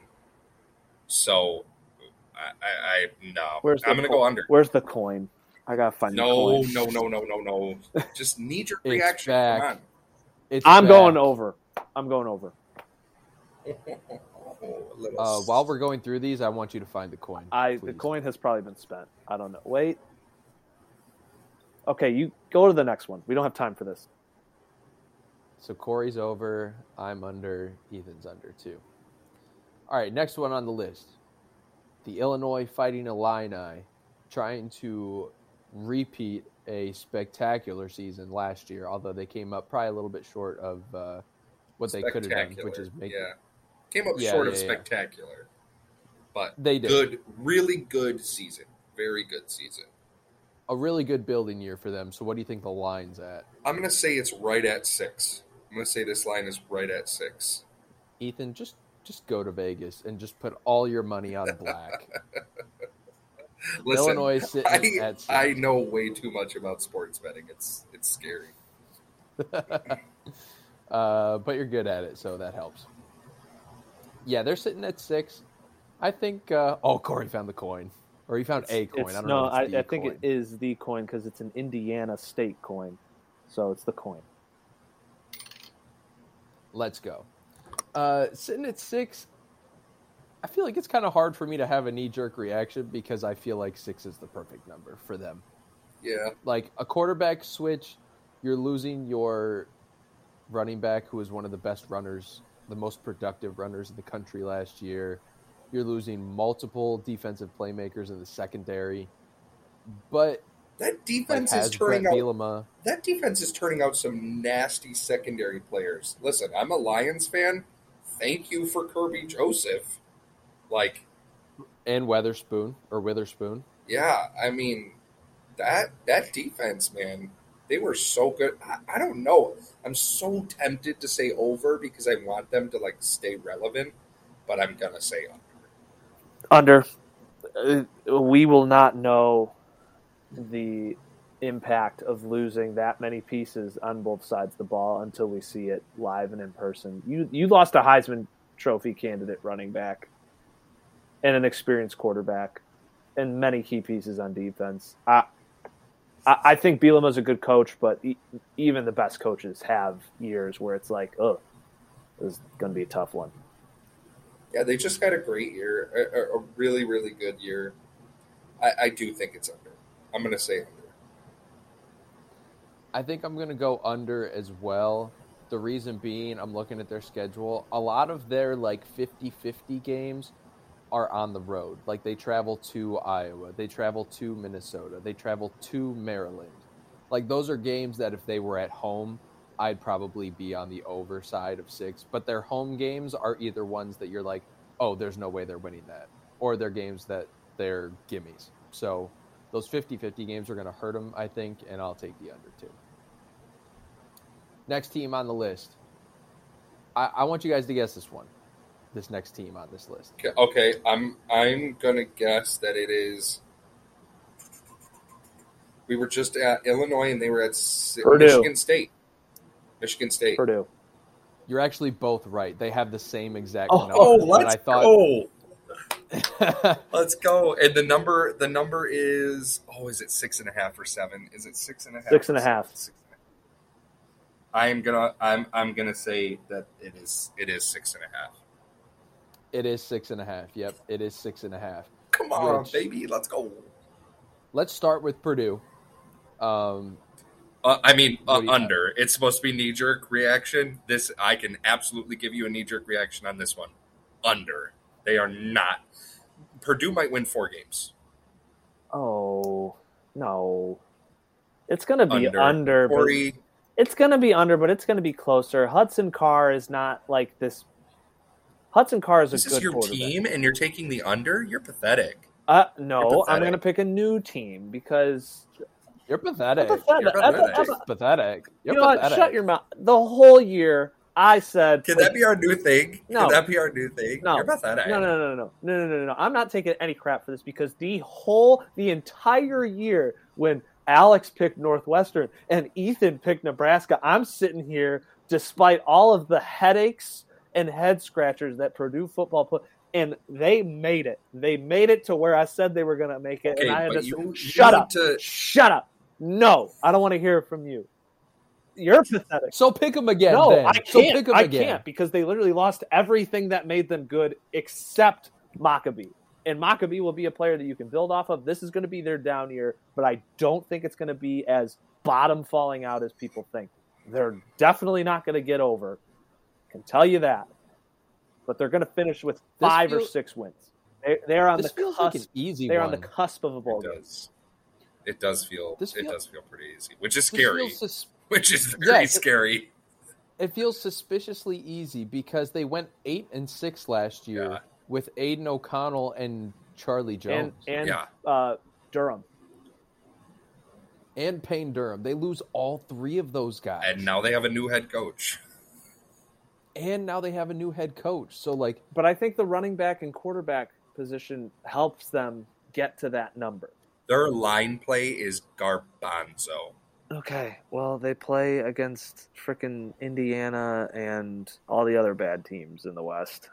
So, I, I, I no. Where's I'm going to co- go under. Where's the coin? I gotta find the No, coin. no, no, no, no, no. Just knee jerk reaction. back. Come it's I'm back. going over. I'm going over. on. A little Uh, while we're going through these, I want you to find the coin. I the coin has probably been spent. I don't know. Wait. Okay, you go to the next one. We don't have time for this. So Corey's over. I'm under. Ethan's under too. All right, next one on the list. The Illinois Fighting Illini trying to repeat a spectacular season last year, although they came up probably a little bit short of uh, what they could have done, which is make yeah. Came up Yeah, short of yeah, yeah. spectacular, but they did good, really good season. Very good season. a really good building year for them. So what do you think the line's at? I'm going to say it's right at six. I'm going to say this line is right at six. Ethan, just just go to Vegas and just put all your money on black. Listen, Illinois sitting I, at six. I know way too much about sports betting. It's it's scary. uh, but you're good at it, so that helps. Yeah, they're sitting at six. I think. Uh, oh, Corey found the coin, or he found a coin. I don't no, know. I, I think coin. it is the coin because it's an Indiana State coin, so it's the coin. Let's go. Uh, sitting at six, I feel like it's kind of hard for me to have a knee jerk reaction because I feel like six is the perfect number for them. Yeah, like a quarterback switch, you're losing your running back who was one of the best runners, the most productive runners in the country last year. You're losing multiple defensive playmakers in the secondary. But that like, defense is Brett turning out. Bielema, That defense is turning out some nasty secondary players. Listen, I'm a Lions fan. Thank you for Kerby Joseph. Like, and Weatherspoon or Witherspoon. yeah, I mean that that defense, man, they were so good. I, I don't know. I'm so tempted to say over because I want them to like stay relevant, but I'm gonna say under. Under, uh, we will not know the impact of losing that many pieces on both sides of the ball until we see it live and in person. You you lost a Heisman Trophy candidate running back and an experienced quarterback and many key pieces on defense. I I, I think Bielema's a good coach, but e- even the best coaches have years where it's like, oh, this is going to be a tough one. Yeah, they just had a great year, a, a- a really really good year. I, I do think it's under. I'm gonna say under. I think I'm going to go under as well. The reason being, I'm looking at their schedule. A lot of their like 50 50 games are on the road. Like they travel to Iowa, they travel to Minnesota, they travel to Maryland. Like those are games that if they were at home, I'd probably be on the over side of six. But their home games are either ones that you're like, oh, there's no way they're winning that, or they're games that they're gimmies. So those 50 50 games are going to hurt them, I think, and I'll take the under too. Next team on the list. I, I want you guys to guess this one. This next team on this list. Okay, okay, I'm I'm gonna guess that it is. We were just at Illinois, and they were at Purdue. Michigan State. Michigan State. Purdue. You're actually both right. They have the same exact Oh, number. Oh, let's I thought go! Let's go. And the number, the number is oh, is it six and a half or seven? Is it six and a half? Six and or a half. Six and a half. I am gonna, I'm, I'm gonna say that it is, it is six and a half. It is six and a half. Yep, it is six and a half. Come on, Which- baby, let's go. Let's start with Purdue. Um, Uh, I mean, uh, do you got? under. It's supposed to be knee jerk reaction. This I can absolutely give you a knee jerk reaction on this one. Under. They are not. Purdue might win four games. Oh no, it's gonna be Under. under. but Corey, it's gonna be under, but it's gonna be closer. Hudson Card is not like this. Hudson Card is a this good is your team, and you're taking the under. You're pathetic. Uh, no, You're I'm gonna pick a new team because you're pathetic. I'm pathetic. You're I'm- pathetic. I'm- pathetic. you You're know what? Shut your mouth. The whole year, I said, Can that be our new thing? No. Can that be our new thing? No. You're pathetic. No, no, no, no, no, no, no, no, no. I'm not taking any crap for this because the whole, the entire year when Alex picked Northwestern and Ethan picked Nebraska, I'm sitting here despite all of the headaches and head scratchers that Purdue football put, and they made it. They made it to where I said they were going to make it, Okay, and I had but to you, say, you shut up, To, shut up. No, I don't want to hear it from you. You're pathetic. So pick them again. No, then. I can't. pick 'em I again. can't because they literally lost everything that made them good except Mockobee. And Mockobee will be a player that you can build off of. This is going to be their down year, but I don't think it's going to be as bottom falling out as people think. They're definitely not going to get over. Can tell you that. But they're going to finish with five or six wins. They, they're on This the feels cusp. like an easy they're one. on the cusp of a bowl it game. does. It does feel. This it feel- does feel pretty easy, which is scary. sus- which is very Yes. scary. it feels suspiciously easy because they went eight and six last year Yeah. with Aidan O'Connell and Charlie And Jones and Yeah. uh, Durham. and Payne Durham. They lose all three of those guys, And now they have a new head coach. And now they have a new head coach. So like, but I think the running back and quarterback position helps them get to that number. Their line play is garbanzo. Okay, well, they play against frickin' Indiana and all the other bad teams in the West.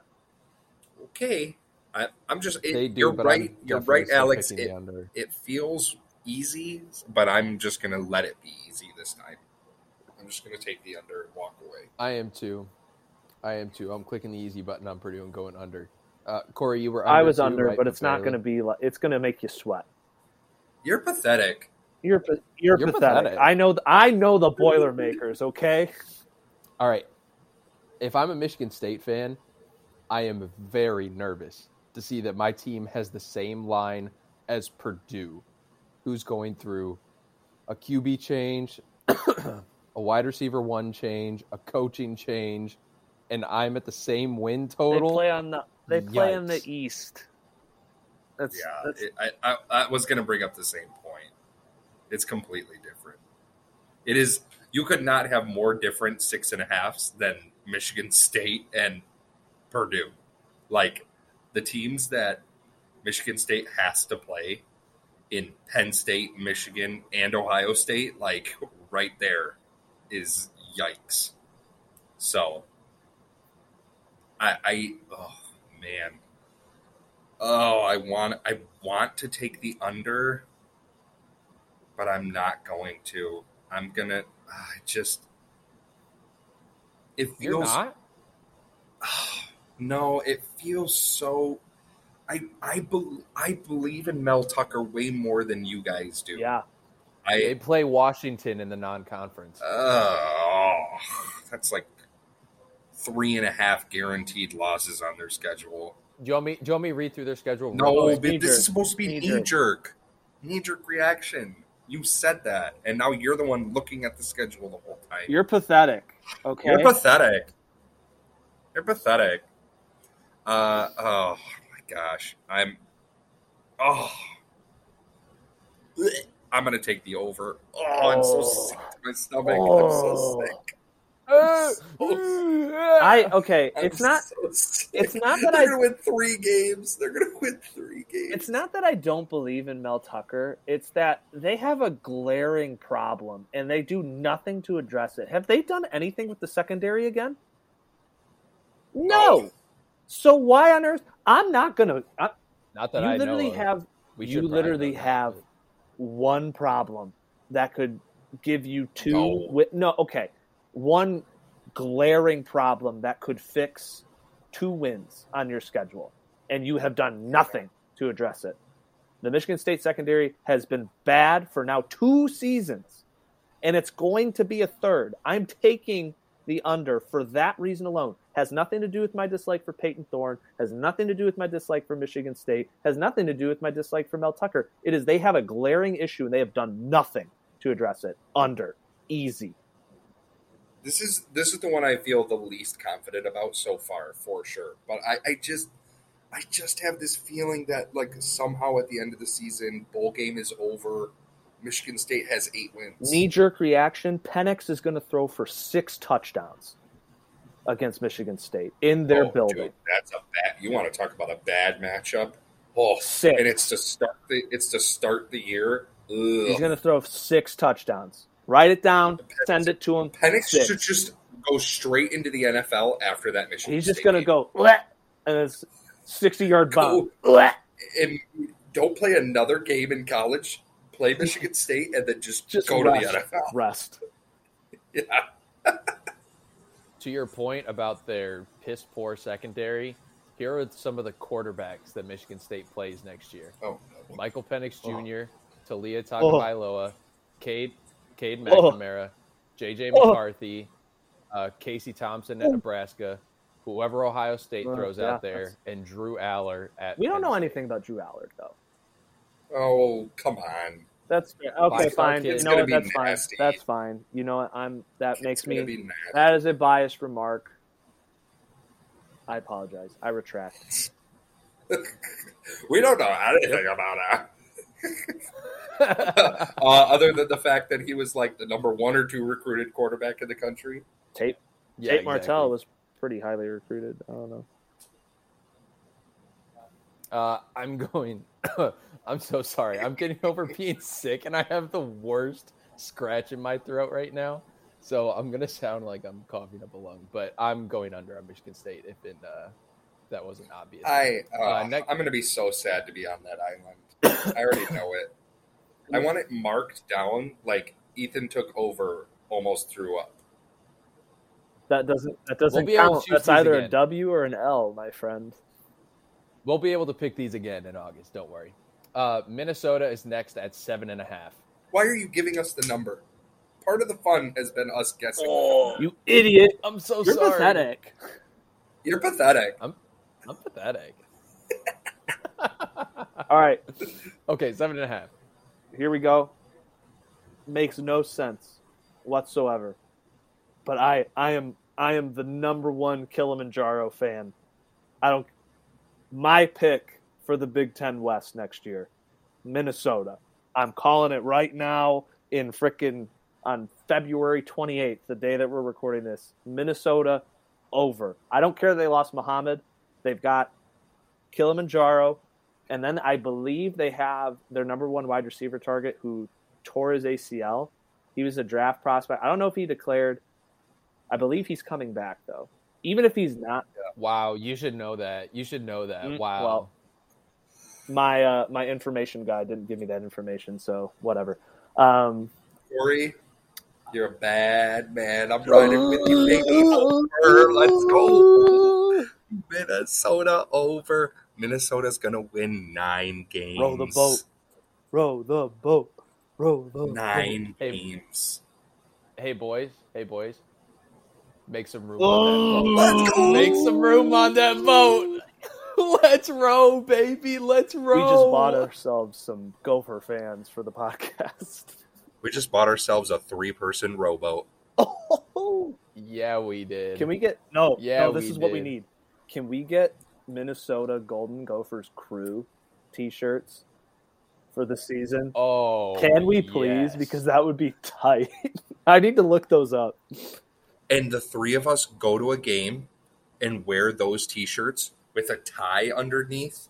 Okay, I, I'm just. It, they do. you're but right. I'm You're right, Alex. It, it feels easy, but I'm just gonna let it be easy this time. I'm just gonna take the under and walk away. I am too. I am too. I'm clicking the easy button on Purdue and going under. Uh, Corey, you were. I was too, under, right, but it's not going to be like it's going to make you sweat. You're pathetic. You're you're, You're pathetic. pathetic. I know th- I know the Boilermakers. Okay, All right. If I'm a Michigan State fan, I am very nervous to see that my team has the same line as Purdue, who's going through a QB change, a wide receiver one change, a coaching change, and I'm at the same win total. they total. play on the they play in the East. That's, Yeah, that's it, I, I, I was gonna bring up the same point. It's completely different. It is. You could not have more different six and a halves than Michigan State and Purdue. Like the teams that Michigan State has to play in Penn State, Michigan, and Ohio State, like right there is yikes. So I I oh man. Oh, I want I want to take the under, but I'm not going to. I'm gonna I just it You're feels not? no, it feels so. I I bel I believe in Mel Tucker way more than you guys do. yeah. They I play Washington in the non-conference. oh, that's like three and a half guaranteed losses on their schedule. do, you want me, do you want me to read through their schedule? real No, quick? but this jerk. is supposed to be Knee knee jerk. jerk, knee jerk reaction. You said that, and now you're the one looking at the schedule the whole time. You're pathetic. Okay. You're pathetic. You're pathetic. Uh oh my gosh. I'm oh I'm gonna take the over. Oh, I'm so Oh. sick to my stomach. I'm so Oh. sick. I okay. I'm It's not. so it's not that They're I- gonna win three games. They're gonna win three games. It's not that I don't believe in Mel Tucker. It's that they have a glaring problem and they do nothing to address it. Have they done anything with the secondary again? No. No. So why on earth? I'm not gonna. I, Not that you I literally know. of. have We you literally have one problem that could give you two. No. wi- no, okay, one glaring problem that could fix two wins on your schedule, and you have done nothing to address it. The Michigan State secondary has been bad for now two seasons, and it's going to be a third. I'm taking the under for that reason alone. Has nothing to do with my dislike for Payton Thorne, has nothing to do with my dislike for Michigan State, has nothing to do with my dislike for Mel Tucker. It is they have a glaring issue and they have done nothing to address it. Under. Easy. This is this is the one I feel the least confident about so far, for sure. But I, I just I just have this feeling that like somehow at the end of the season, bowl game is over. Michigan State has eight wins. Knee jerk reaction Penix is going to throw for six touchdowns against Michigan State in their Oh, building. dude, that's a bad. You want to talk about a bad matchup? Oh, Six. and it's to start the it's to start the year. Ugh. He's going to throw six touchdowns. Write it down, send it to him. Penix Six. should just go straight into the NFL after that mission. He's just going to go, "Bleh," and it's 60 yard bomb. Go. And don't play another game in college. Play Michigan State and then just, Just go rest. to the NFL. Rest. Yeah. to your point about their piss poor secondary, here are some of the quarterbacks that Michigan State plays next year: Oh no. Michael Penix Oh. Jr., Taulia oh. Tagovailoa, Cade Cade Oh. McNamara, JJ Oh. McCarthy, uh, Casey Thompson at Nebraska, whoever Ohio State Uh, throws yeah, out there, and Drew Allar at. We don't know anything about Drew Allard, though. Oh come on. That's fair. okay. Five-star Fine. You know what? That's nasty. fine. That's fine. You know what? I'm. That makes It's gonna me. be nasty. That is a biased remark. I apologize. I retract. we don't know anything about that. uh, other than the fact that he was like the number one or two recruited quarterback in the country. Tate. Yeah, Tate Martell exactly. was pretty highly recruited. I don't know. Uh, I'm going. I'm so sorry. I'm getting over being sick, and I have the worst scratch in my throat right now. So I'm gonna sound like I'm coughing up a lung, but I'm going under on Michigan State if it uh, that wasn't obvious. I uh, Uh, next- I'm going to be so sad to be on that island. I already know it. I want it marked down like Ethan took over, almost threw up. That doesn't. That doesn't be able to count. That's either a again. W or an L, my friend. we'll be able to pick these again in August. Don't worry. Uh, Minnesota is next at seven and a half. Why are you giving us the number? Part of the fun has been us guessing. You idiot! I'm so You're sorry. pathetic. You're pathetic. I'm I'm pathetic. All right, Okay, seven and a half. here we go. Makes no sense whatsoever. But I, I am, I am the number one Kilimanjaro fan. I don't. My pick for the Big Ten West next year, Minnesota. I'm calling it right now in frickin' on February 28th, the day that we're recording this. Minnesota over. I don't care they lost Muhammad. They've got Kilimanjaro, and then I believe they have their number one wide receiver target who tore his ACL. He was a draft prospect. I don't know if he declared. I believe he's coming back though. Even if he's not, Wow, you should know that. You should know that. Mm, wow. well, my uh, my information guy didn't give me that information, so whatever. Um, Corey, you're a bad man. I'm riding with you, baby. Over. Let's go. Minnesota over. Minnesota's gonna win nine games. Row the boat. row the boat, row the Nine Hey. games. hey boys, hey boys, make some room. boat. on that oh. boat. Let's go. Make some room on that boat. Let's row, baby. Let's row. We just bought ourselves some Gopher fans for the podcast. We just bought ourselves a three-person rowboat. Oh, Yeah, we did. can we get no? Yeah, no, this we is what we need. Can we get Minnesota Golden Gophers crew T-shirts for the season? Oh, Can we please? yes. Because that would be tight. I need to look those up. and the three of us go to a game and wear those t-shirts with a tie underneath,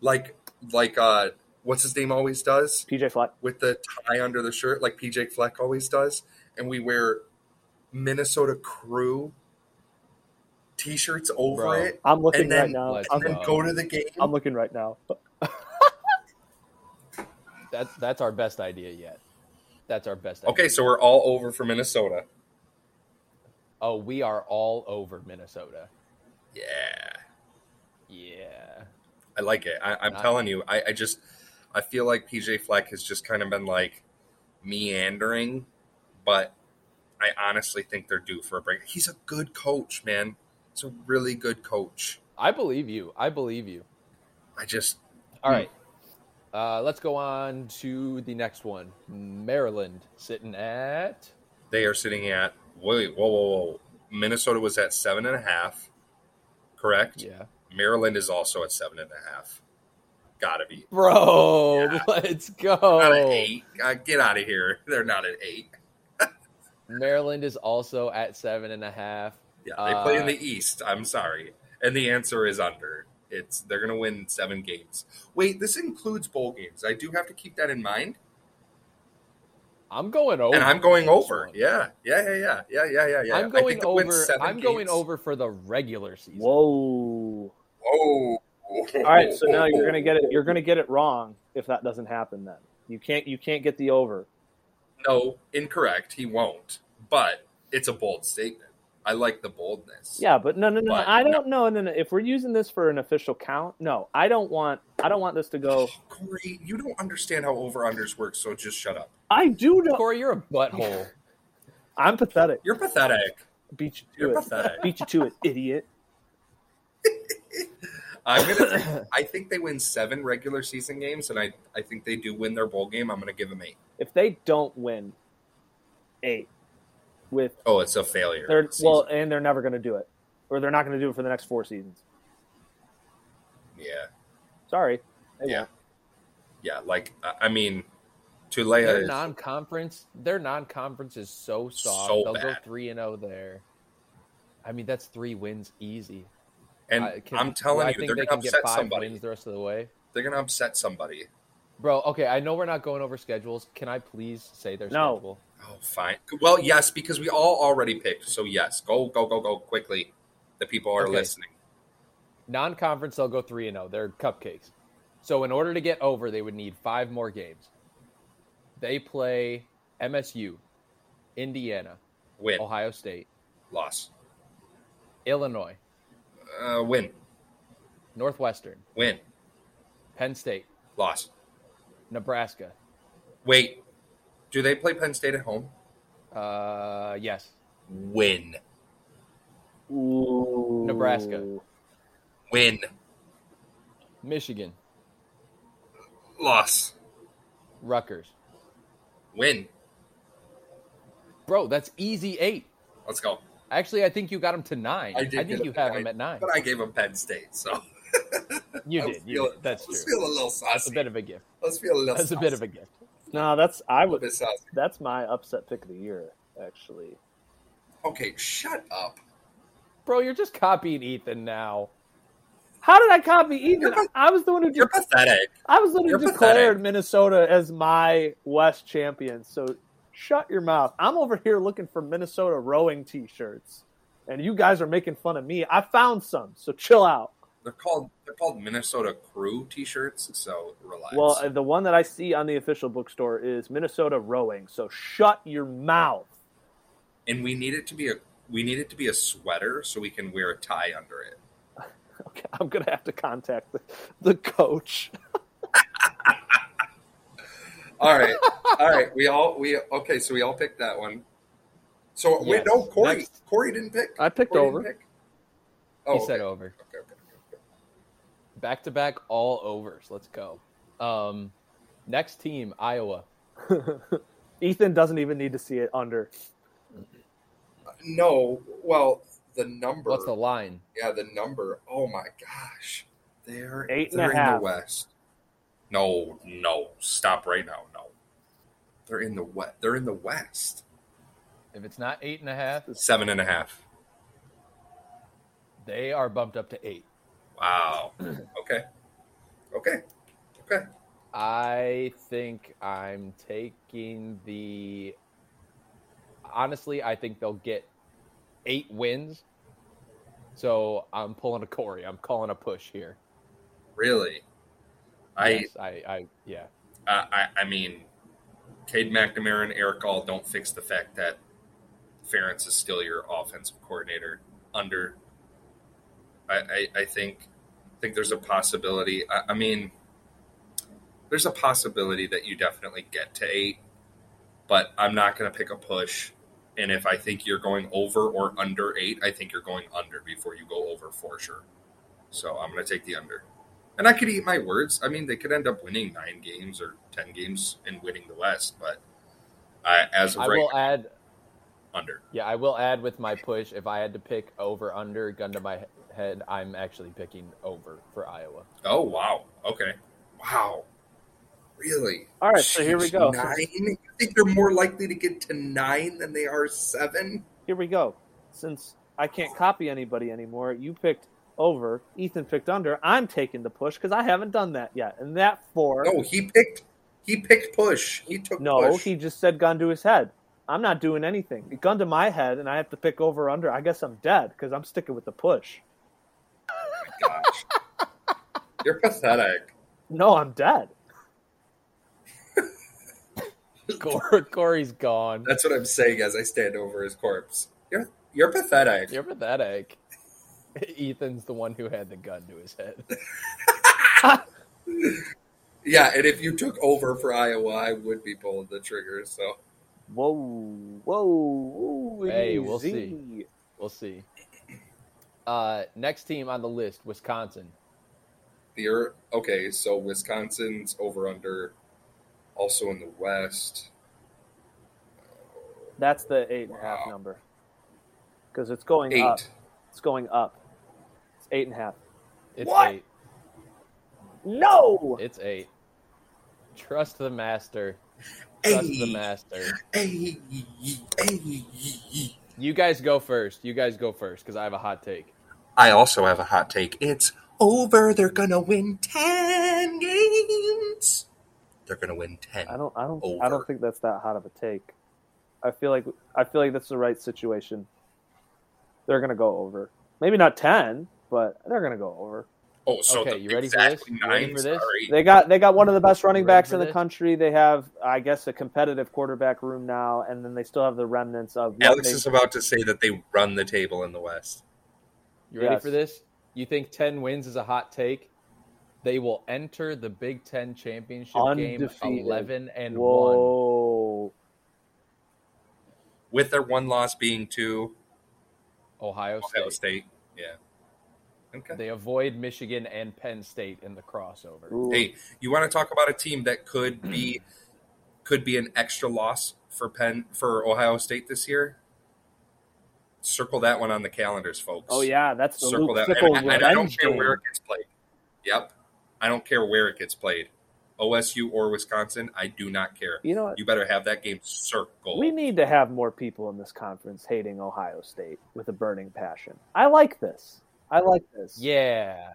like like uh, what's his name always does PJ Fleck. with the tie under the shirt, like PJ Fleck always does, and we wear Minnesota Crew t-shirts over Bro. it, I'm looking and then, right now. Let's I'm, and then go. go to the game. I'm looking right now. That's that's our best idea yet. That's our best. Idea. Okay, idea. so we're all over for Minnesota. Oh, we are all over Minnesota. Yeah. Yeah. I like it. I, I'm Nice. telling you, I, I just I feel like PJ Fleck has just kind of been like meandering, but I honestly think they're due for a break. He's a good coach, man. He's a really good coach. I believe you. I believe you. I just All Hmm. right. Uh, let's go on to the next one. Maryland sitting at they are sitting at wait, whoa, whoa, whoa. Minnesota was at seven and a half, correct? yeah, Maryland is also at seven and a half. Gotta be. bro. Yeah. Let's go. Not at eight. Uh, get out of here. They're not at eight. Maryland is also at seven and a half. Yeah, they play in Uh, the East. I'm sorry, and the answer is under. It's they're going to win seven games. Wait, this includes bowl games. I do have to keep that in mind, I'm going over, and I'm going over. one. Yeah, yeah, yeah, yeah, yeah, yeah, yeah. yeah. I'm I going think over. seven I'm going over for the regular season. Whoa. Whoa! All right, so now you're gonna get it. You're gonna get it wrong if that doesn't happen. Then you can't. You can't get the over. No, incorrect. He won't. But it's a bold statement. I like the boldness. Yeah, but no, no, no. But I don't know. No, no. If we're using this for an official count, no, I don't want. I don't want this to go. Corey, you don't understand how over unders work, so just shut up. I do know. Corey, you're a butthole. I'm pathetic. You're pathetic. Beat you You're to it. pathetic. Beat you to it, idiot. I'm gonna. I think they win seven regular season games, and I I think they do win their bowl game. I'm gonna give them eight. If they don't win eight with Oh, it's a failure. they're well, and they're never going to do it, or they're not going to do it for the next four seasons. yeah, Sorry. They yeah, won't. yeah. Like I I mean, Taulia Their is non-conference, their non-conference is so soft. So They'll go bad. three and zero there. I mean, that's three wins easy. and I- can- I'm telling I you, think they're they gonna can get upset five somebody. wins the rest of the way. They're gonna upset somebody. Bro, okay, I know we're not going over schedules. Can I please say their No. schedule? Oh, fine. Well, yes, because we all already picked. So yes, go go go go quickly. The people are Okay. listening. Non-conference, they'll go three and zero. They're cupcakes. So in order to get over, they would need five more games. They play MSU, Indiana, Win, Ohio State, loss, Illinois, uh, win, Northwestern, win, Penn State, loss. Nebraska. Wait, do they play Penn State at home? Uh, yes, Win, Ooh. Nebraska. win, Michigan, loss, Rutgers. win. Bro, that's easy eight. Let's go. Actually, I think you got him to nine. I, did think you have nine, him at nine. but I gave them Penn State, so You I was did. You feeling- did. That's I was true. feeling a little That's a bit of a gift. Let's feel a little. That's a bit of a gift. No, that's I would. That's my upset pick of the year. Actually, Okay, shut up. Bro, you're just copying Ethan now. how did I copy Ethan? I was the one who You're just, pathetic. I was the one who you're declared pathetic. Minnesota as my West champion. So shut your mouth. I'm over here looking for Minnesota rowing T-shirts, and you guys are making fun of me. I found some, so chill out. They're called they're called Minnesota Crew T-shirts. So relax. Well, uh, the one that I see on the official bookstore is Minnesota rowing. So shut your mouth. and we need it to be a we need it to be a sweater so we can wear a tie under it. Okay, I'm gonna have to contact the, the coach. All right, all right. We all we okay. So we all picked that one. So wait, Yes. no, Corey. Next. Corey didn't pick. I picked Corey over. Didn't pick? Oh, he said okay. over. Back to back all overs. Let's go. Um, next team, Iowa. Ethan doesn't even need to see it under. No, well, the number. What's the line? Yeah, the number. Oh my gosh, they're Eight and they're a in half. the West. No, no, stop right now. No, they're in the west. They're in the West. If it's not eight and a half, Seven and a half. they are bumped up to eight. Wow. Mm. Okay. Okay. Okay. I think I'm taking the. Honestly, I think they'll get eight wins. So I'm pulling a Corey. I'm calling a push here. Really? I Yes, I, I, yeah. I, I, I mean, Cade McNamara and Erick All don't fix the fact that Ferentz is still your offensive coordinator. Under, I, I, I think, think there's a possibility. I, I mean, there's a possibility that you definitely get to eight, but I'm not going to pick a push. And if I think you're going over or under eight, I think you're going under before you go over for sure. So I'm going to take the under. And I could eat my words. I mean, they could end up winning nine games or ten games and winning the West, but I, as of I right will add. under. Yeah, I will add with my push. If I had to pick over under, gun to my head, I'm actually picking over for Iowa. Oh wow. Okay. Wow. Really? All right, so here we go. Nine? You think they're more likely to get to nine than they are seven? Here we go. Since I can't copy anybody anymore, you picked over. Ethan picked under. I'm taking the push because I haven't done that yet. And that four. No, he picked. He picked push. He took No, push. he just said gun to his head. I'm not doing anything. Gun to my head, and I have to pick over under. I guess I'm dead because I'm sticking with the push. Gosh. You're pathetic. No, I'm dead. Cor- Corey's gone. That's what I'm saying as I stand over his corpse. You're you're pathetic. You're pathetic. Ethan's the one who had the gun to his head. Yeah, and if you took over for Iowa, I would be pulling the trigger. So Whoa, whoa, whoa. Hey, we'll easy. We'll see. Uh, next team on the list, Wisconsin. the okay, so Wisconsin's over under, also in the West. That's the eight and a half Wow. number. Because it's going Eight. up. It's going up. It's eight and a half. It's What? eight. No! It's eight. Trust the master. Trust the master. hey, hey. You guys go first. You guys go first because I have a hot take. I also have a hot take. It's over. They're gonna win ten games. They're gonna win ten. I don't I don't I don't think that's that hot of a take. I feel like I feel like that's the right situation. They're gonna go over. Maybe not ten, but they're gonna go over. Oh, so Okay, the you ready for this? exactly You ready for this? They got they got one of the best running backs in the this? country. They have I guess a competitive quarterback room now, and then they still have the remnants of Alex is about to say that they run the table in the West. You ready Yes. for this? You think 10 wins is a hot take? They will enter the Big Ten championship game Undefeated. 11 and 1. With their one loss being to Ohio State. Ohio State. Yeah. Okay. They avoid Michigan and Penn State in the crossover. Ooh. Hey, you want to talk about a team that could be could be an extra loss for Penn for Ohio State this year? Circle that one on the calendars, folks. Oh yeah, that's the Circle Luke that, Fickell and, and I don't care game. where it gets played. Yep, I don't care where it gets played. OSU or Wisconsin, I do not care. You know what? You better have that game circled. We need to have more people in this conference hating Ohio State with a burning passion. I like this. I like this. Yeah.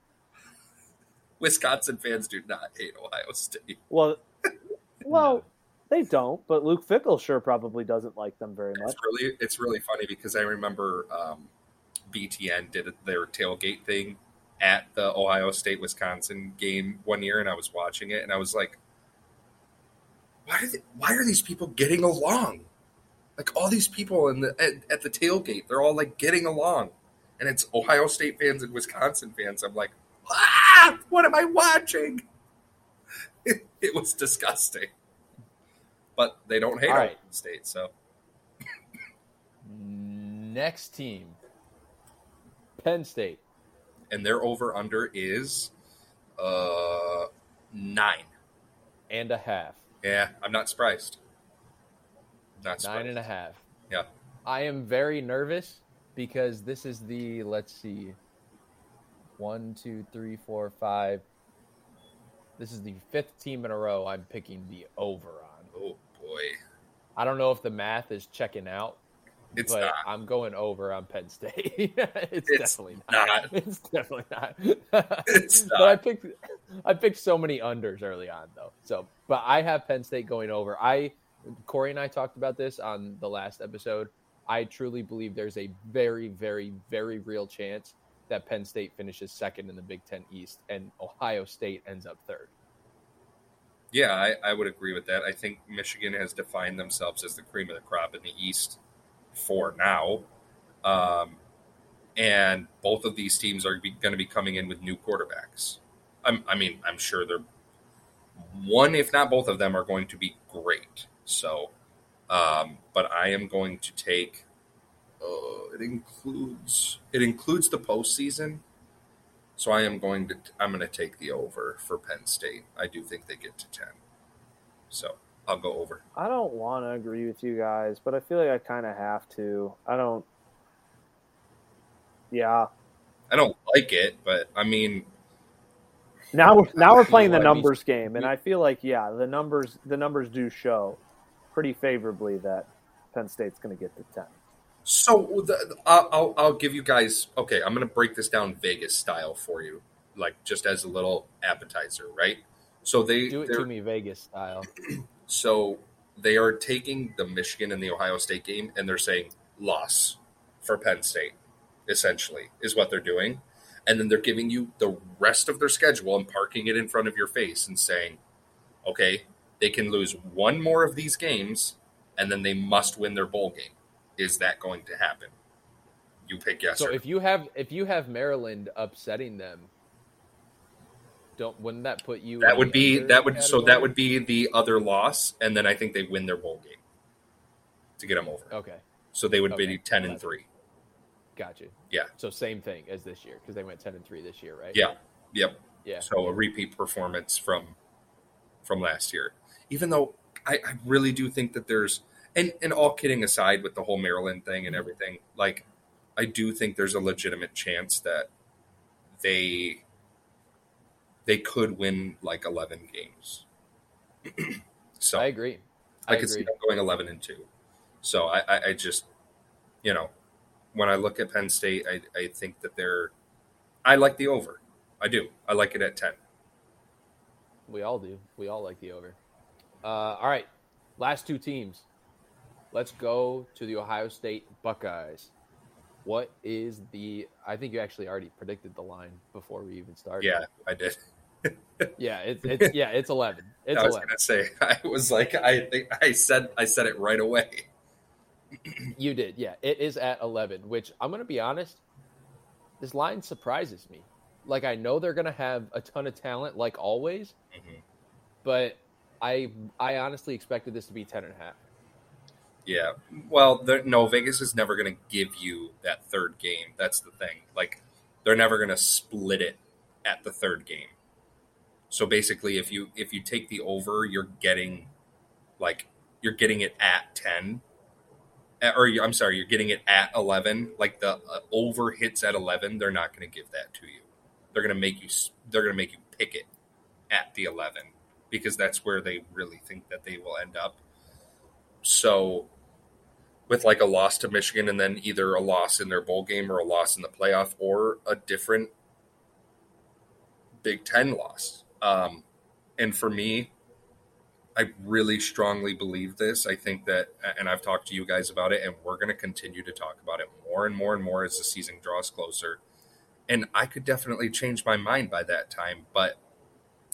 Wisconsin fans do not hate Ohio State. Well, well, they don't, but Luke Fickell sure probably doesn't like them very much. It's really it's really funny because I remember um, BTN did their tailgate thing at the Ohio State Wisconsin game one year, and I was watching it, and I was like, "Why are they, why are these people getting along? Like all these people in the at, at the tailgate, they're all like getting along, and it's Ohio State fans and Wisconsin fans. I'm like, ah, what am I watching? It, it was disgusting, but they don't hate All Ohio. State, so. Next team Penn State. and their over under is uh nine. And a half. Yeah, I'm not surprised. Not surprised. Nine and a half. Yeah. I am very nervous because this is the, let's see, one, two, three, four, five. This is the fifth team in a row I'm picking the over on. Oh boy. I don't know if the math is checking out, It's but not. I'm going over on Penn State. it's, It's definitely not. not. It's definitely not. It's not But I picked I picked so many unders early on though. So, but I have Penn State going over. I Corey and I talked about this on the last episode. I truly believe there's a very, very, very real chance that Penn State finishes second in the Big Ten East and Ohio State ends up third. Yeah, I, I would agree with that. I think Michigan has defined themselves as the cream of the crop in the East for now. Um, and both of these teams are going to be coming in with new quarterbacks. I'm, I mean, I'm sure they're one, if not both of them, are going to be great. So, um, but I am going to take. Uh, it includes it includes the postseason. So I am going to I'm going to take the over for Penn State. I do think they get to 10. So, I'll go over. I don't want to agree with you guys, but I feel like I kind of have to. I don't. Yeah. I don't like it, but I mean, Now we're now we're playing the Well, I mean, numbers game, and I feel like yeah, the numbers the numbers do show pretty favorably that Penn State's going to get to ten. so the, I'll, I'll give you guys okay, I'm going to break this down Vegas style for you, like just as a little appetizer, right? So they Do it to me Vegas style. So they are taking the Michigan and the Ohio State game and they're saying loss for Penn State, essentially, is what they're doing. And then they're giving you the rest of their schedule and parking it in front of your face and saying, okay, they can lose one more of these games and then they must win their bowl game. Is that going to happen? You pick yes So if you have if you have Maryland upsetting them, don't wouldn't that put you? that in would be that would so that would be the other loss and then I think they win their bowl game to get them over. okay. So they would Okay. be 10 and 3. Got you. Yeah. So same thing as this year because they went ten and three this year, right? Yeah. Yep. Yeah. So a repeat performance from from last year. Even though I, I really do think that there's and and all kidding aside with the whole Maryland thing and everything, like I do think there's a legitimate chance that they they could win like eleven games. so I I, agree. I could see them going eleven and two. So I, I, I just you know, when I look at Penn State, I, I think that they're I like the over. I do. I like it at ten. We all do. We all like the over. Uh, all right, last two teams. Let's go to the Ohio State Buckeyes. What is the? I think you actually already predicted the line before we even started. Yeah, I did. yeah. It's it's yeah. It's eleven. It's I was eleven. gonna say I was like I think I said I said it right away. You did. Yeah. It is at eleven. Which I'm gonna be honest. This line surprises me. Like I know they're gonna have a ton of talent, like always, Mhm. but I I honestly expected this to be ten and a half. Yeah. Well, no, Vegas is never gonna give you that third game. That's the thing. Like they're never gonna split it at the third game. So basically, if you if you take the over, you're getting like you're getting it at ten, Uh, or I'm sorry, you're getting it at eleven. Like the uh, over hits at eleven, they're not going to give that to you. They're going to make you. They're going to make you pick it at the eleven because that's where they really think that they will end up. So, with like a loss to Michigan and then either a loss in their bowl game or a loss in the playoff or a different Big Ten loss. Um, and for me, I really strongly believe this. I think that, and I've talked to you guys about it, and we're going to continue to talk about it more and more and more as the season draws closer. And I could definitely change my mind by that time, but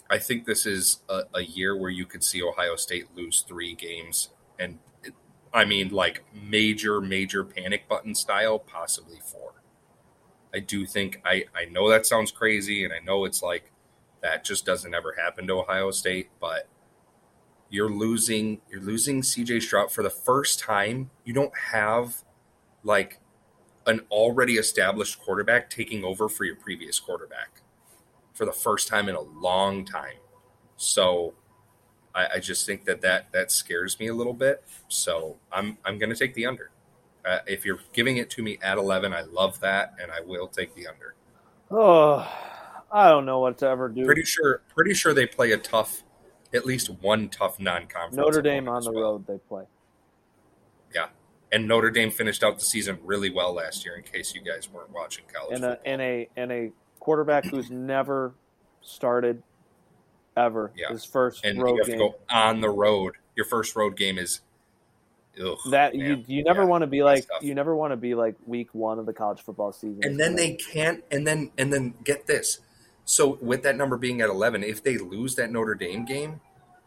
I think this is a, a year where you could see Ohio State lose three games, and it- I mean, like major, major panic button style, possibly four. I do think I I know that sounds crazy, and I know it's like that just doesn't ever happen to Ohio State, but you're losing you're losing CJ Stroud for the first time. You don't have like an already established quarterback taking over for your previous quarterback for the first time in a long time. So I, I just think that, that that scares me a little bit. So I'm I'm going to take the under. Uh, if you're giving it to me at 11, I love that, and I will take the under. Oh, I don't know what to ever do. Pretty sure, pretty sure they play a tough, at least one tough non-conference. Notre Dame on the well. road they play. Yeah, and Notre Dame finished out the season really well last year. In case you guys weren't watching college and a football. and a and a quarterback who's never started ever Yeah. his first and you road have to game. go on the road. Your first road game is ugh, that man. you you never Yeah, want to be like you never want to be like week one of the college football season. and then they can't and then and then get this so with that number being at 11 if they lose that notre dame game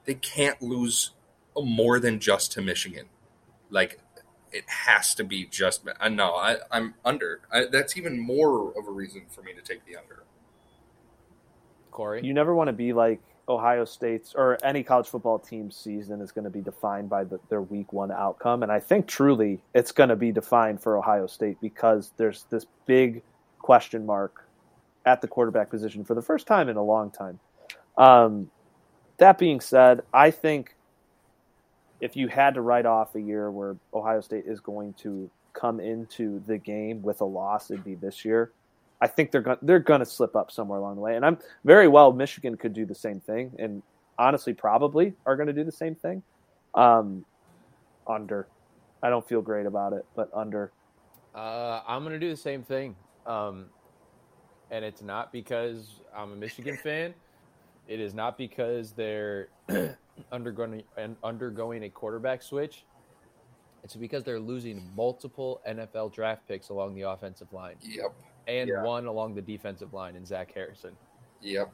they can't lose more than just to michigan like it has to be just uh, no I, i'm under I, that's even more of a reason for me to take the under Corey. you never want to be like Ohio State's or any college football team's season is going to be defined by the, their week one outcome. And I think truly it's going to be defined for Ohio State because there's this big question mark at the quarterback position for the first time in a long time. Um, that being said, I think if you had to write off a year where Ohio State is going to come into the game with a loss, it'd be this year. I think they're going they're going to slip up somewhere along the way, and I'm very well. Michigan could do the same thing, and honestly, probably are going to do the same thing. Um, under, I don't feel great about it, but under. Uh, I'm gonna do the same thing, um, and it's not because I'm a Michigan fan. It is not because they're undergoing and undergoing a quarterback switch. It's because they're losing multiple NFL draft picks along the offensive line yep and Yeah. one along the defensive line in Zach Harrison. yep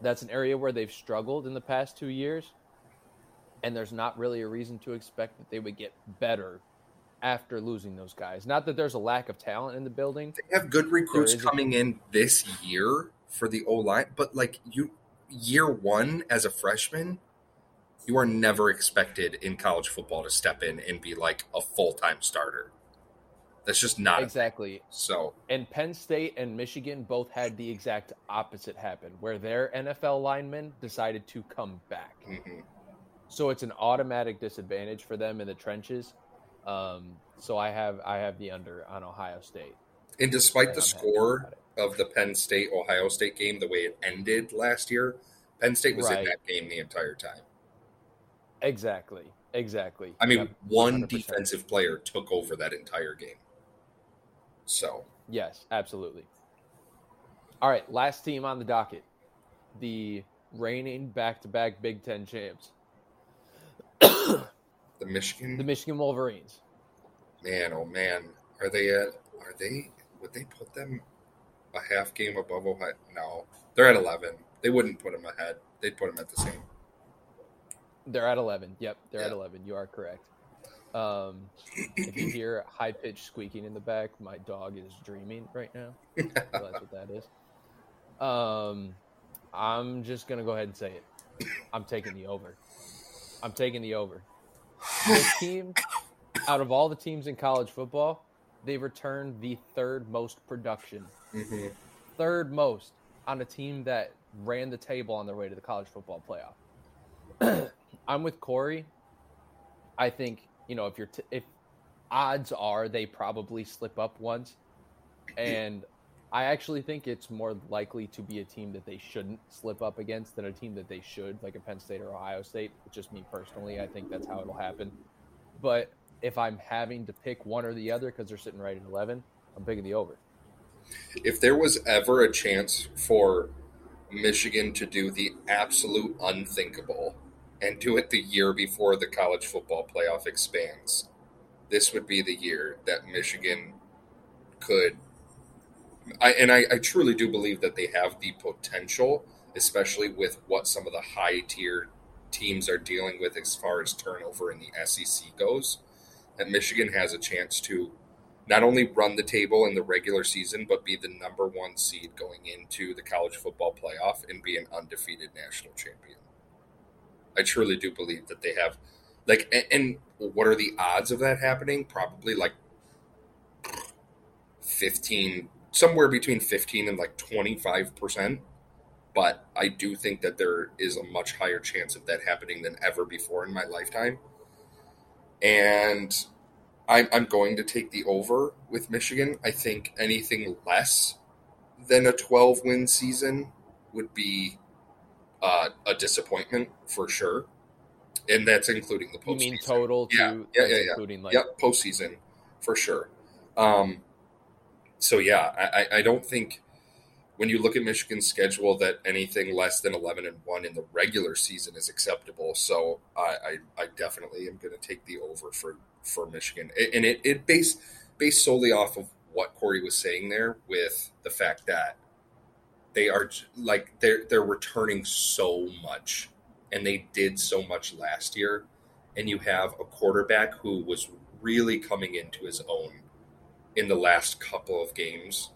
That's an area where they've struggled in the past two years, and there's not really a reason to expect that they would get better after losing those guys. Not that there's a lack of talent in the building. they have good recruits is a- coming in this year for the o line but like you year one as a freshman you are never expected in college football to step in and be like a full-time starter that's just not Exactly. so And Penn State and Michigan both had the exact opposite happen, where their NFL linemen decided to come back. mhm. So it's an automatic disadvantage for them in the trenches. Um, so I have I have the under on Ohio State. and despite and the I'm score of the penn state ohio state game the way it ended last year penn state was in that game the entire time Exactly. Exactly. i mean Yep, one 100%. defensive player took over that entire game so Yes, absolutely. All right, last team on the docket. The reigning back-to-back Big 10 champs, the michigan the Michigan Wolverines. Man, oh man, are they at? Are they? Would they put them a half game above Ohio? No, they're at eleven. They wouldn't put them ahead. They'd put them at the same. They're at 11. Yep, they're at 11. You are correct. Um, if you hear high pitched squeaking in the back, my dog is dreaming right now. So that's what that is. Um, I'm just gonna go ahead and say it. I'm taking the over. I'm taking the over. This team, out of all the teams in college football, they returned the third most production, Mhm. third most on a team that ran the table on their way to the college football playoff. I'm with Corey. I think you know if you're t- if odds are they probably slip up once, and I actually think it's more likely to be a team that they shouldn't slip up against than a team that they should, like a Penn State or Ohio State. Just me personally, I think that's how it'll happen. But if I'm having to pick one or the other because they're sitting right at 11, I'm picking the over. If there was ever a chance for Michigan to do the absolute unthinkable and do it the year before the college football playoff expands, this would be the year that Michigan could. I, and I, I truly do believe that they have the potential, especially with what some of the high tier teams are dealing with as far as turnover in the SEC goes, that Michigan has a chance to not only run the table in the regular season, but be the number one seed going into the college football playoff and be an undefeated national champion. I truly do believe that they have, like, and, and what are the odds of that happening? Probably like 15, somewhere between 15 and like 25%. But I do think that there is a much higher chance of that happening than ever before in my lifetime. And I'm, I'm going to take the over with Michigan. I think anything less than a 12 win season would be uh, a disappointment for sure. and that's including the postseason. You mean total? Yeah, yeah, yeah, yeah. Including like yep, postseason for sure. Um, so yeah, I, I- I don't think when you look at Michigan's schedule that anything less than eleven and one in the regular season is acceptable. So I, I, I definitely am going to take the over for for Michigan, and it it based based solely off of what Corey was saying there, with the fact that they are like they're they're returning so much, and they did so much last year, and you have a quarterback who was really coming into his own in the last couple of games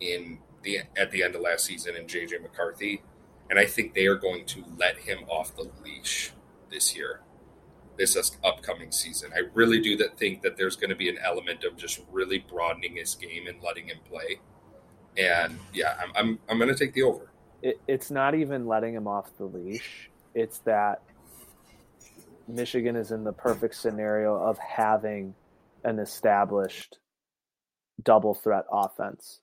in the at the end of last season in JJ McCarthy, and I think they are going to let him off the leash this year, this upcoming season. I really do that think that there's going to be an element of just really broadening his game and letting him play, and yeah, I'm I'm, I'm going to take the over. it, it's not even letting him off the leash. It's that Michigan is in the perfect scenario of having an established double threat offense.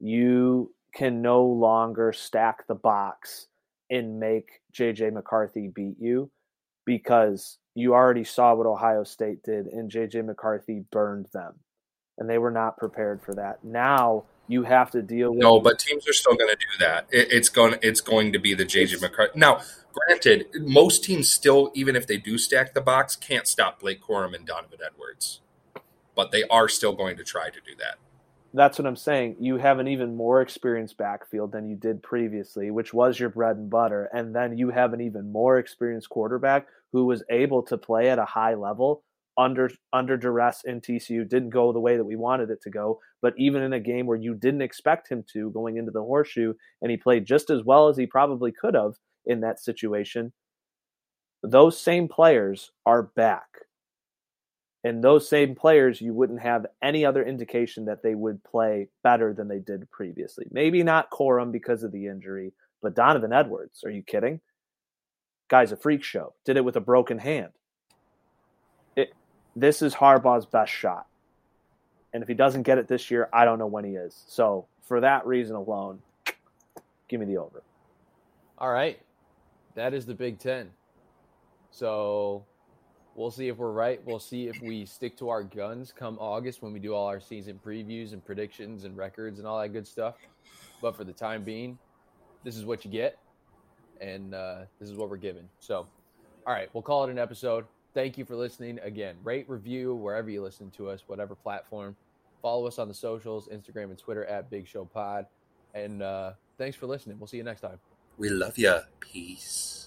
You can no longer stack the box and make JJ McCarthy beat you because you already saw what Ohio State did and JJ McCarthy burned them. And they were not prepared for that. Now you have to deal with No, but teams are still going to do that. It, it's going it's going to be the JJ McCarthy. Now, granted, most teams still, even if they do stack the box, can't stop Blake Corum and Donovan Edwards, but they are still going to try to do that. That's what I'm saying. You have an even more experienced backfield than you did previously, which was your bread and butter. And then you have an even more experienced quarterback who was able to play at a high level under under duress in TCU. Didn't go the way that we wanted it to go, but even in a game where you didn't expect him to going into the horseshoe, and he played just as well as he probably could have in that situation. Those same players are back. And those same players, you wouldn't have any other indication that they would play better than they did previously. Maybe not Corum because of the injury, but Donovan Edwards. Are you kidding? Guy's a freak show. Did it with a broken hand. This is Harbaugh's best shot. And if he doesn't get it this year, I don't know when he is. So for that reason alone, give me the over. All right. That is the Big Ten. So we'll see if we're right. We'll see if we stick to our guns come August when we do all our season previews and predictions and records and all that good stuff. But for the time being, this is what you get. And uh, this is what we're given. So, all right, we'll call it an episode. Thank you for listening. Again, rate, review wherever you listen to us, whatever platform. Follow us on the socials Instagram and Twitter at Big Show Pod. And uh, thanks for listening. We'll see you next time. We love you. Peace.